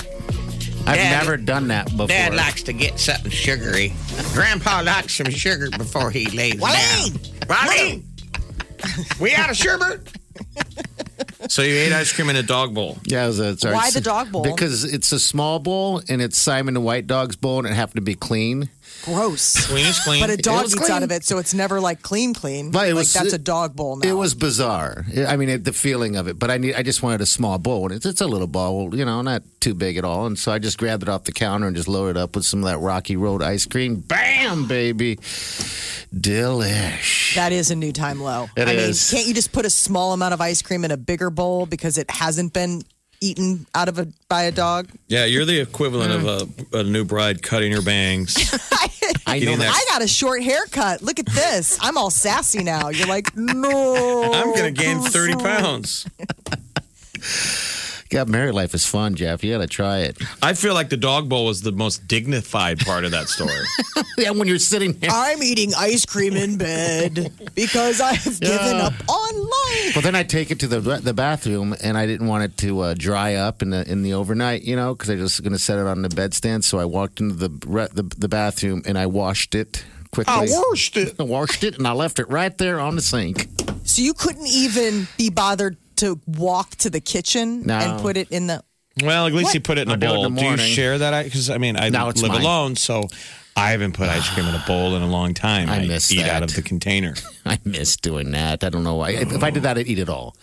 I've Dad- never done that before. Dad likes to get something sugary. Grandpa likes some sugar before he lays Wileen! down. Wileen! we out of sugar? so you ate ice cream in a dog bowl. Yeah, it was a, sorry, Why the dog bowl? Because it's a small bowl and it's Simon the White Dog's bowl and it happened to be clean. Gross. Clean is clean. But a dog eats clean. out of it, so it's never like clean, clean. But it like was- that's a dog bowl now. It was bizarre. I mean, it, the feeling of it. But I need. I just wanted a small bowl, and it's, it's a little bowl, you know, not too big at all. And so I just grabbed it off the counter and just loaded it up with some of that Rocky Road ice cream. Bam, baby, delish. That is a new time low. It I is. mean, can't you just put a small amount of ice cream in a bigger bowl because it hasn't been eaten out of a by a dog? Yeah, you're the equivalent of a, a new bride cutting her bangs. I Eating know that- I got a short haircut. Look at this. I'm all sassy now. You're like, no. I'm going to gain 30 pounds. God, married life is fun, Jeff. You got to try it. I feel like the dog bowl was the most dignified part of that story. yeah, when you're sitting there. I'm eating ice cream in bed because I've given Yeah. up on life. Well, then I take it to the the bathroom, and I didn't want it to uh, dry up in the in the overnight, you know, because I was going to set it on the bedstand. So I walked into the, re- the the bathroom and I washed it quickly. I washed it. I washed it, and I left it right there on the sink. So you couldn't even be bothered to walk to the kitchen No. and put it in the. Well, at least What? you put it in I a do it in bowl. the Do you share that? Because I mean, I No, it's live mine. alone, so I haven't put ice cream in a bowl in a long time. I miss eat that. out of the container. I miss doing that. I don't know why. If, if I did that, I'd eat it all.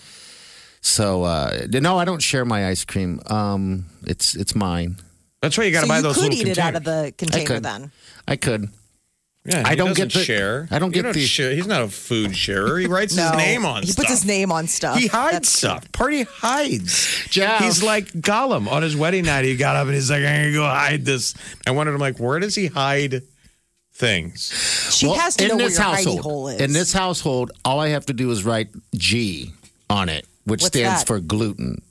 So uh, no, I don't share my ice cream. Um, it's it's mine. That's why you got to so buy those. you those could little eat it out of the container could. then. I could. Yeah, I don't get the- share. I don't You get the- share. He's not a food sharer. He writes No, his name on stuff. he stuff. puts his name on stuff. He hides That's- stuff. Party hides. Jeff. He's like Gollum on his wedding night. He got up and he's like, "I'm gonna go hide this." I wondered, I'm like, where does he hide things? She Well, has to in know where this your hidey household, hole is. In this household, all I have to do is write G on it, which What's stands that? for gluten,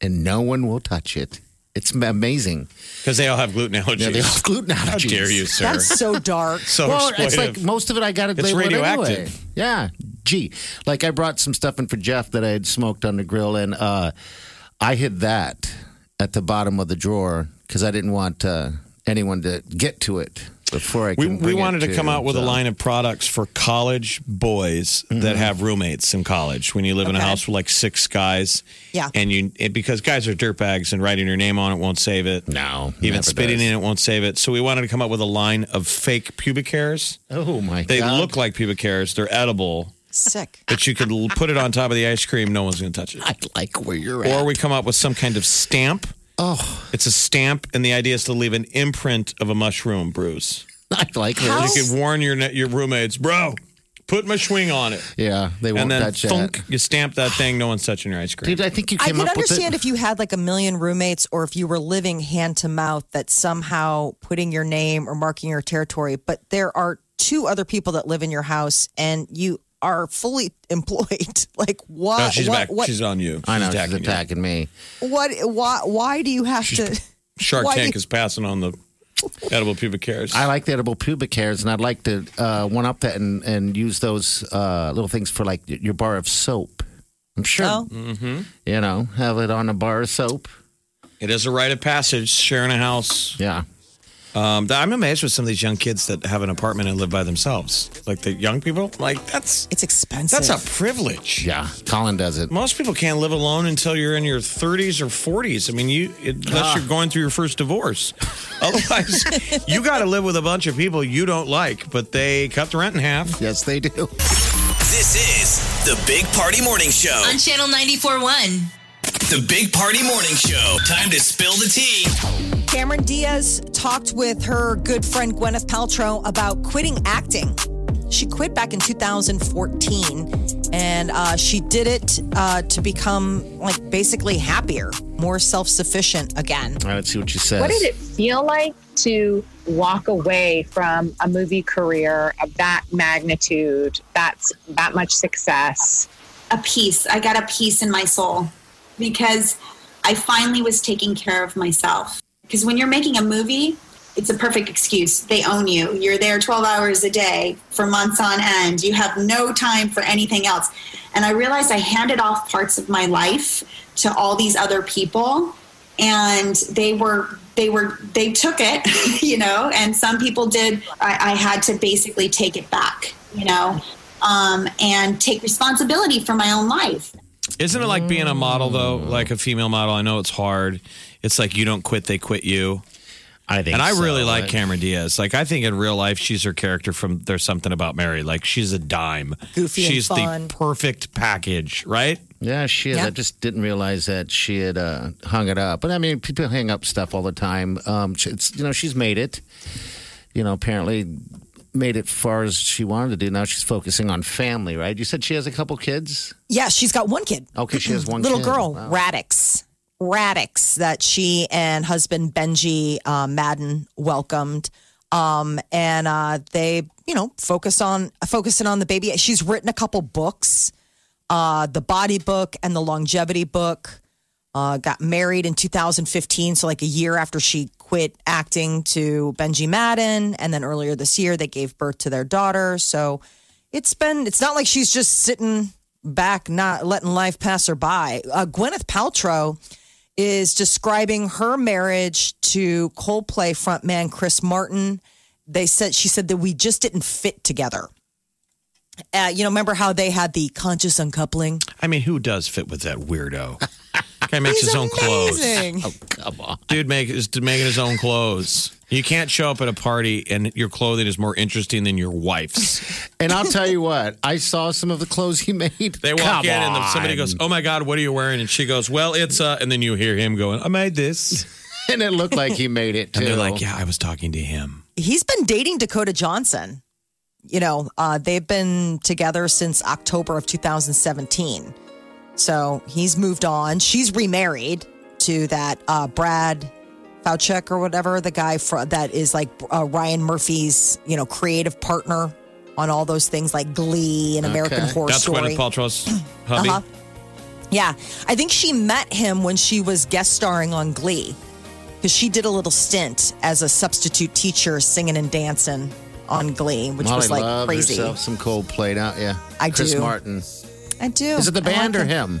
and no one will touch it. It's amazing. Because they all have gluten allergies. Yeah, they all have gluten allergies. How dare you, sir? That's so dark. so well, it's like most of it I got to It's label it radioactive. anyway. Yeah, gee, Like I brought some stuff in for Jeff that I had smoked on the grill, and uh, I hid that at the bottom of the drawer because I didn't want uh, anyone to get to it before I. we, we wanted it to come out with a line of products for college boys that mm-hmm. have roommates in college. When you live in a house with like six guys, Yeah. and you it, because guys are dirtbags and writing your name on it won't save it. No, even spitting does. in it won't save it. So we wanted to come up with a line of fake pubic hairs. Oh my god. They god! look like pubic hairs. They're edible, Sick. but you could put it on top of the ice cream. No one's going to touch it. I like where you're at. Or we come up with some kind of stamp. Oh, It's a stamp, and the idea is to leave an imprint of a mushroom, Bruce. I like How- this. You could warn your your roommates, bro. Put my swing on it, Yeah, they won't and then touch thunk, that. you stamp that thing. No one's touching your ice cream. Dude, I think you I could up with understand it. if you had like a million roommates or if you were living hand to mouth that somehow putting your name or marking your territory. But there are two other people that live in your house and you are fully employed. Like what? No, she's what, back. What, She's on you. I know She's she's attacking you. me. what? Why? Why do you have to? Shark why do Tank you- is passing on the edible pubic hairs. I like the edible pubic hairs, and I'd like to uh, one up that and, and use those uh, little things for like your bar of soap. I'm sure, Oh. you know, have it on a bar of soap. it is a rite of passage sharing a house. Yeah, Um, I'm amazed with some of these young kids that have an apartment and live by themselves. Like the young people, like that's It's expensive. that's a privilege. yeah. Colin does it. Most people can't live alone until you're in your 30s or 40s. I mean, you unless you're going through your first divorce. Otherwise, you got to live with a bunch of people you don't like, but they cut the rent in half. Yes, they do. This is the Big Party Morning Show. On Channel 94.1. The Big Party Morning Show. Time to spill the tea. Cameron Diaz talked with her good friend Gwyneth Paltrow about quitting acting. She quit back in 2014, and uh, she did it uh, to become like basically happier, more self sufficient again. All right, let's see what she says. What did it feel like to walk away from a movie career of that magnitude, that's that much success? a peace. I got a peace in my soul because I finally was taking care of myself. Because when you're making a movie, it's a perfect excuse. They own you. You're there 12 hours a day for months on end. You have no time for anything else. And I realized I handed off parts of my life to all these other people and they were they were they took it you know and some people did I, I had to basically take it back you know um, and take responsibility for my own life. Isn't it like being a model though? Like a female model. I know it's hard. It's like you don't quit, they quit you. I think and I so. really like Cameron Diaz. Like I think in real life, she's her character from There's Something About Mary. Like she's a dime. Goofy and She's fun. the perfect package, right? Yeah, she is. Yeah. I just didn't realize that she had uh, hung it up. But I mean, people hang up stuff all the time. Um, it's you know she's made it. You know, apparently made it far as she wanted to do. Now she's focusing on family, right? You said she has a couple kids. Yeah, she's got one kid. Okay, she has one little kid. girl, Wow. Raddix. Raddix, that she and husband Benji uh, Madden welcomed. Um, and uh, they, you know, focus on focusing on the baby. She's written a couple books, uh, the body book and the longevity book. Uh, got married in 2015, so like a year after she quit acting to Benji Madden, and then earlier this year they gave birth to their daughter. So it's been it's not like she's just sitting back, not letting life pass her by. Uh, Gwyneth Paltrow is describing her marriage to Coldplay frontman Chris Martin. They said she said that we just didn't fit together. Uh, you know, remember how they had the conscious uncoupling? I mean, who does fit with that weirdo? Guy makes He's his own clothes. amazing. Oh, come on. Dude make, is making his own clothes. You can't show up at a party and your clothing is more interesting than your wife's. And I'll tell you what, I saw some of the clothes he made. They walk Come in and then somebody goes, "Oh my God, what are you wearing?" And she goes, "Well, it's uh," and then you hear him going, "I made this," and it looked like he made it too. and they're like, "Yeah, I was talking to him." he's been dating Dakota Johnson. You know, uh, they've been together since October of 2017. So he's moved on. She's remarried to that uh, Brad Falchuk or whatever, the guy fr- that is like uh, Ryan Murphy's, you know, creative partner on all those things like Glee and American Okay. Horror That's Story. Gwyneth Paltrow's hubby. Uh-huh. Yeah, I think she met him when she was guest starring on Glee because she did a little stint as a substitute teacher singing and dancing on Glee, which Molly was like crazy. some Coldplay, don't you? I Chris do. Martin. I do. Is it the I like band or him. him?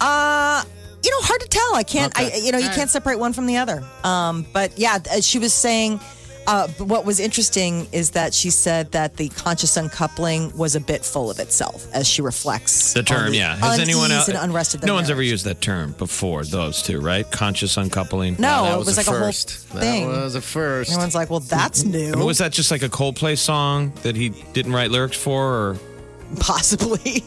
Uh, you know, hard to tell. I can't. I you know, you All right. can't separate one from the other. Um, but yeah, uh, she was saying. Uh, but what was interesting is that she said that the conscious uncoupling was a bit full of itself as she reflects The on term, the yeah. Has anyone unease else? and unrest no their one's ever used that term before. Those two, right? Conscious uncoupling. No, that it was was a like a whole first. thing. That was a first. Everyone's like, well, that's new. I mean, was that just like a Coldplay song that he didn't write lyrics for, or Possibly.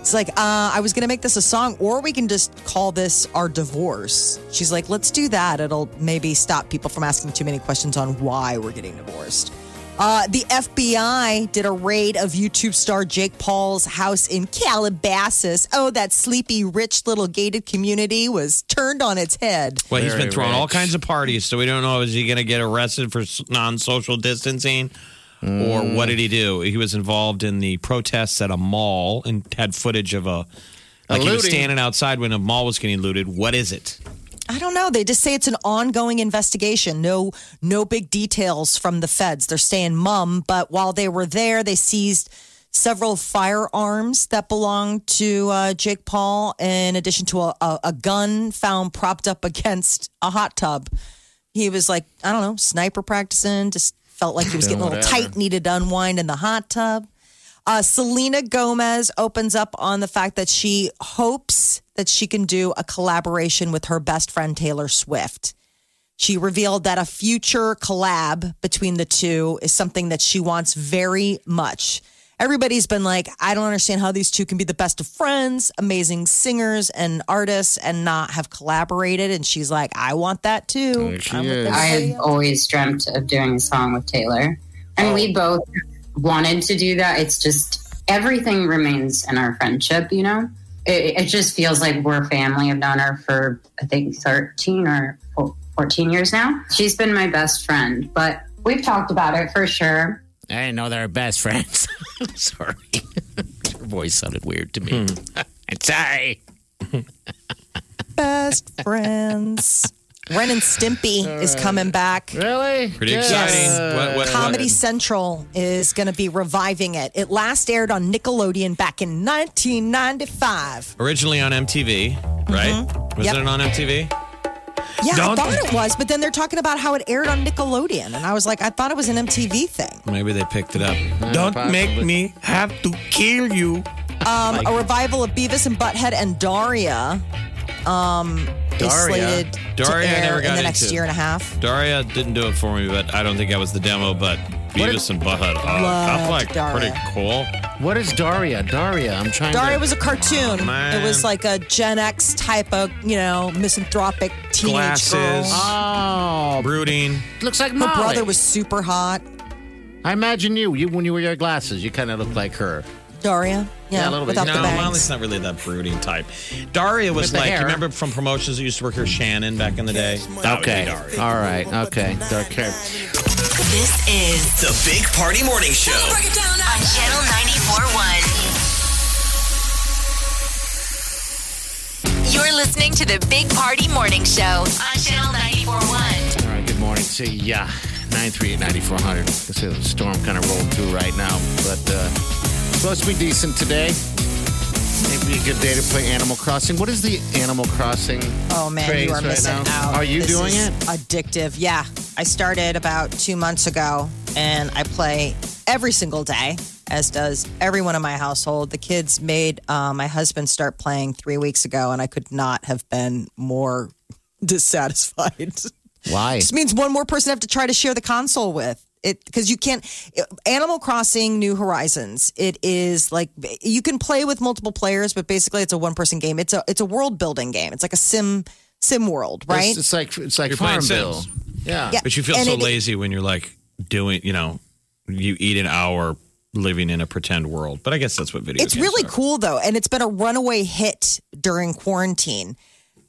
it's like, uh, I was going to make this a song, or we can just call this our divorce. She's like, let's do that. It'll maybe stop people from asking too many questions on why we're getting divorced. Uh, the FBI did a raid of YouTube star Jake Paul's house in Calabasas. Oh, that sleepy, rich little gated community was turned on its head. well, he's Very been throwing all kinds of parties, so we don't know is he going to get arrested for non-social distancing, or what did he do? He was involved in the protests at a mall and had footage of a. Like he was standing outside when a mall was getting looted. What is it? I don't know. They just say it's an ongoing investigation. No, no big details from the feds. They're staying mum. But while they were there, they seized several firearms that belonged to uh, Jake Paul, in addition to a, a, a gun found propped up against a hot tub. He was like, I don't know, sniper practicing. Just felt like he was getting a little whatever. tight, needed to unwind in the hot tub. Uh, Selena Gomez opens up on the fact that she hopes that she can do a collaboration with her best friend Taylor Swift. She revealed that a future collab between the two is something that she wants very much. Everybody's been like, I don't understand how these two can be the best of friends, amazing singers and artists, and not have collaborated. And she's like, I want that too. I have with is. everybody I had else. always dreamt of doing a song with Taylor. And we oh. both wanted to do that. It's just everything remains in our friendship, you know? It, it just feels like we're family. I've known her for, I think, 13 or 14 years now. She's been my best friend, but we've talked about it for sure. I didn't know they were best friends. sorry. Your voice sounded weird to me. I'm sorry. Best friends. Ren and Stimpy is coming back. Really? Pretty Yes. exciting. What, what, Comedy what- Central is going to be reviving it. It last aired on Nickelodeon back in 1995. Originally on MTV, right? Was Mm-hmm. Yep. it on MTV? Yeah, Don't- I thought it was, but then they're talking about how it aired on Nickelodeon. And I was like, I thought it was an MTV thing. Maybe they picked it up. Don't make me have to kill you. Um, a revival of Beavis and Butthead and Daria um, is Daria? slated Daria, I to air never in got the next into. year and a half. Daria didn't do it for me, but I don't think I was the demo. But Beavis and Butthead, uh, that's like Daria. pretty cool. What is Daria? Daria. I'm trying Daria to. was a cartoon. Oh, man. it was like a Gen X type of, you know, misanthropic teenage Glasses. girl. Oh, Brooding. looks like Her Molly. brother was super hot. I imagine you. You when you wear your glasses, you kind of look like her. Daria, yeah, Yeah, a little bit. without No, the bangs. Molly's not really that brooding type. Daria was like, you remember from promotions that used to work here, Shannon back in the day? That would be Okay. Daria. All right. Okay. Dark hair. This is The Big Party Morning Show. on Channel 94.1. You're listening to the Big Party Morning Show on Channel 94.1. All right. Good morning to ya. Nine three eight ninety four hundred. This is a storm kind of rolled through right now, but uh, supposed to be decent today. Maybe a good day to play Animal Crossing. What is the Animal Crossing? Oh man, you are right missing now? out. Are you This doing it? Addictive. Yeah. I started about two months ago and I play every single day, as does everyone in my household. The kids made uh, my husband start playing three weeks ago, and I could not have been more dissatisfied. Why? Just means one more person I have to try to share the console with. It because you can't. Animal Crossing New Horizons. It is like you can play with multiple players, but basically it's a one person game. It's a it's a world building game. It's like a sim sim world, right? It's, it's like it's like You're playing Farmville. Sims. Yeah. Yeah. But you feel And so it- lazy when you're like doing, you know, you eat an hour living in a pretend world. But I guess that's what video games It's games really are. cool though, and it's been a runaway hit during quarantine.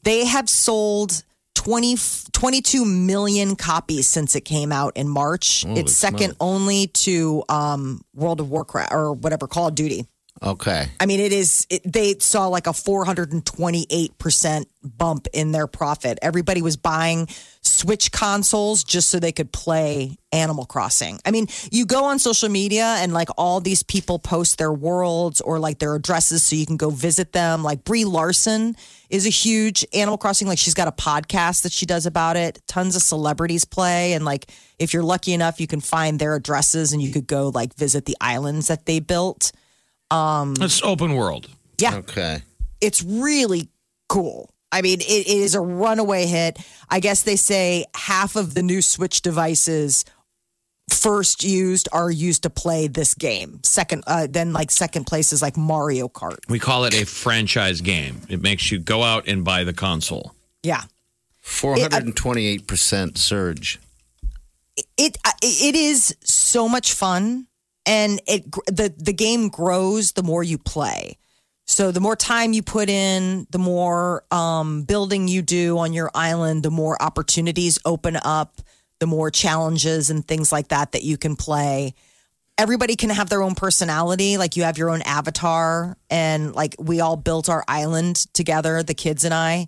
They have sold 20, 22 million copies since it came out in March. Holy it's second smokes. only to um, World of Warcraft or whatever Call of Duty. Okay. I mean, it is. It, they saw like a 428 percent bump in their profit. Everybody was buying Switch consoles just so they could play Animal Crossing. I mean, you go on social media and like all these people post their worlds or like their addresses so you can go visit them. Like Brie Larson is a huge Animal Crossing. Like she's got a podcast that she does about it. Tons of celebrities play, and like if you're lucky enough, you can find their addresses and you could go like visit the islands that they built. Um, It's open world. yeah, Okay. it's really cool. I mean, it, it is a runaway hit. I guess they say half of the new Switch devices first used are used to play this game. Second, uh, then like second place is like Mario Kart. We call it a franchise game. It makes you go out and buy the console. Yeah, 428% surge. it uh, it is so much fun, and it the the game grows the more you play. So the more time you put in, the more um, building you do on your island, the more opportunities open up, the more challenges and things like that that you can play. Everybody can have their own personality. Like you have your own avatar, and like we all built our island together, the kids and I.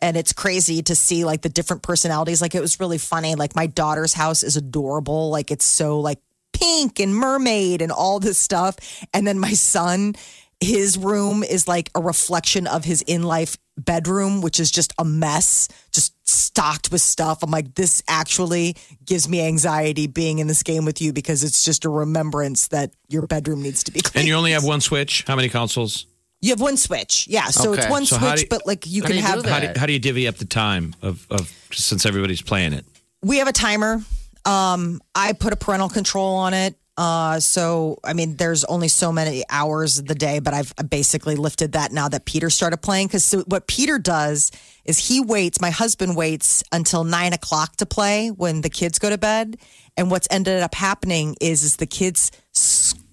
And it's crazy to see like the different personalities. Like it was really funny. Like my daughter's house is adorable. Like it's so like pink and mermaid and all this stuff. And then my son, his room is like a reflection of his in life bedroom, which is just a mess, just stocked with stuff. I'm like, this actually gives me anxiety being in this game with you because it's just a remembrance that your bedroom needs to be clean. And you only have one Switch? How many consoles? You have one switch. Yeah. So it's one So switch, you- but like you can do you do have. that? How do, how do you divvy up the time of, of since everybody's playing it? we have a timer. Um, I put a parental control on it. Uh, so, I mean, there's only so many hours of the day, but I've basically lifted that now that Peter started playing. Because so what Peter does is he waits, my husband waits until nine o'clock to play when the kids go to bed. And what's ended up happening is, is the kids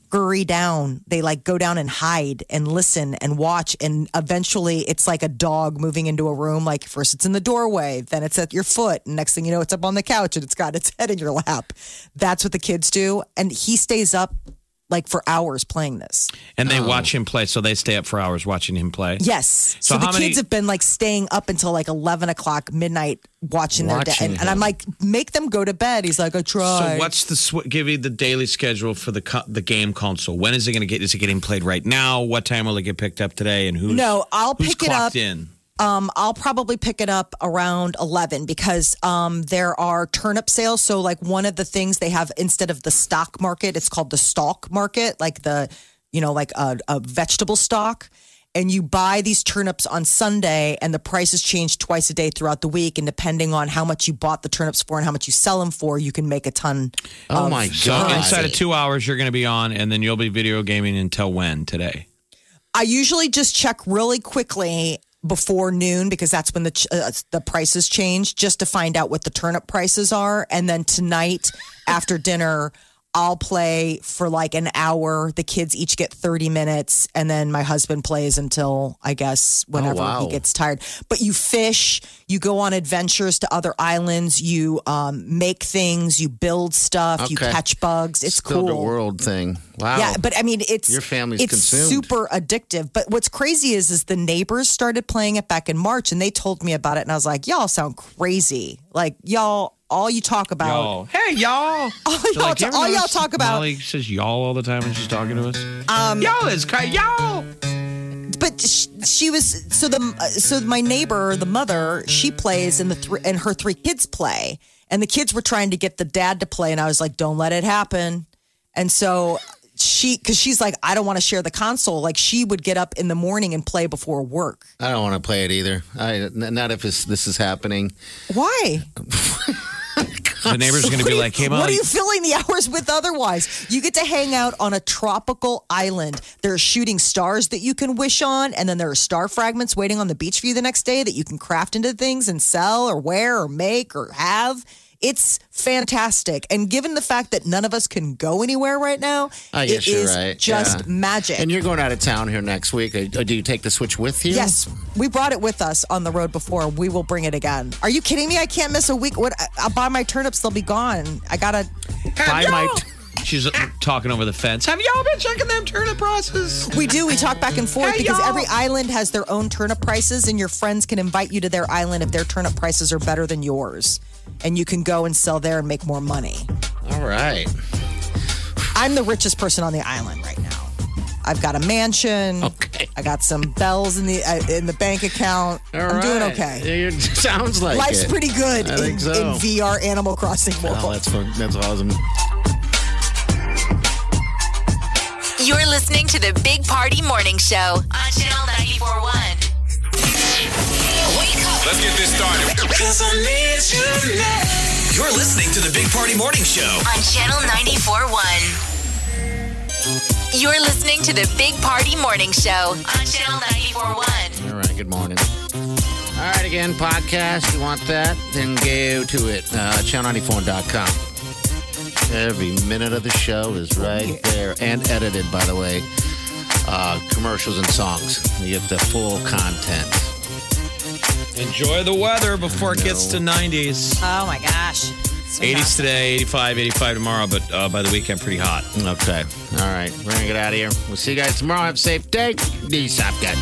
scurry down. They like go down and hide and listen and watch. And eventually it's like a dog moving into a room. Like first it's in the doorway, then it's at your foot. And next thing you know, it's up on the couch and it's got its head in your lap. That's what the kids do. And he stays up like for hours playing this. And they oh. watch him play, so they stay up for hours watching him play. Yes. So, So the how many- kids have been like staying up until like 11 o'clock midnight watching, their dad. And, and I'm like, make them go to bed. He's like, I tried. So what's the sw- give you the daily schedule for the co- the game console? When is it going to get? Is it getting played right now? What time will it get picked up today? And who? No, I'll who's pick it up. in? Um, I'll probably pick it up around 11 because um, there are turnip sales. So, like, one of the things they have instead of the stock market, it's called the stalk market, like the, you know, like a, a vegetable stock. And you buy these turnips on Sunday, and the prices change twice a day throughout the week. And depending on how much you bought the turnips for and how much you sell them for, you can make a ton. Oh of my So God. inside of two hours, you're going to be on, and then you'll be video gaming until when today? I usually just check really quickly before noon because that's when the uh, the prices change just to find out what the turnip prices are. And then tonight after dinner I'll play for like an hour the kids each get 30 minutes and then my husband plays until I guess whenever wow. he gets tired but you fish you go on adventures to other islands you um, make things you build stuff you catch bugs it's Still cool the world thing. Wow. yeah, but I mean, it's Your family's it's consumed. super addictive. But what's crazy is, is the neighbors started playing it back in March, and they told me about it, and I was like, y'all sound crazy. Like y'all, all you talk about, Y'all, hey y'all! all, y'all, like, you all y'all notice talk about. Molly says y'all all the time when she's talking to us. Um, y'all is cra- y'all. but sh- she was so the so my neighbor, the mother, she plays, and the three and her three kids play, and the kids were trying to get the dad to play, and I was like, don't let it happen. And so she, because she's like, I don't want to share the console. Like she would get up in the morning and play before work. I don't want to play it either. I, not if it's, this is happening. Why? The neighbor's are going to be like, hey, what are you filling the hours with otherwise? You get to hang out on a tropical island. There are shooting stars that you can wish on, and then there are star fragments waiting on the beach for you the next day that you can craft into things and sell or wear or make or have. It's fantastic. And given the fact that none of us can go anywhere right now, I guess it you're is right. just Yeah. magic. And you're going out of town here next week. Uh, Do you take the Switch with you? Yes, we brought it with us on the road before. We will bring it again. Are you kidding me? I can't miss a week. What? I'll buy my turnips; they'll be gone. I gotta. Buy my. She's uh, talking over the fence. Have y'all been checking them turnip prices? We do. We talk back and forth Hey, because y'all. every island has their own turnip prices, and your friends can invite you to their island if their turnip prices are better than yours, and you can go and sell there and make more money. All right. I'm the richest person on the island right now. I've got a mansion. Okay. I got some bells in the uh, in the bank account. All I'm doing right. okay. It sounds like Life's it. pretty good I in, think so. in VR Animal Crossing world. Oh, that's fun. That's awesome. You're listening to the Big Party Morning Show on Channel 941. Wake up Let's get this started. You're listening to the Big Party Morning Show. on Channel 941. You're listening to the Big Party Morning Show on Channel 941. All right. Good morning. All right. Again, podcast. You want that? Then go to it. Uh, channel94.com. Every minute of the show is right there and edited, by the way. Uh, commercials and songs. You get the full content. Enjoy the weather before it gets to 90s. Oh my gosh. 80s today, 85, 85 tomorrow, but uh, by the weekend, pretty hot. Okay. All right. We're going to get out of here. We'll see you guys tomorrow. Have a safe day. Be safe, good.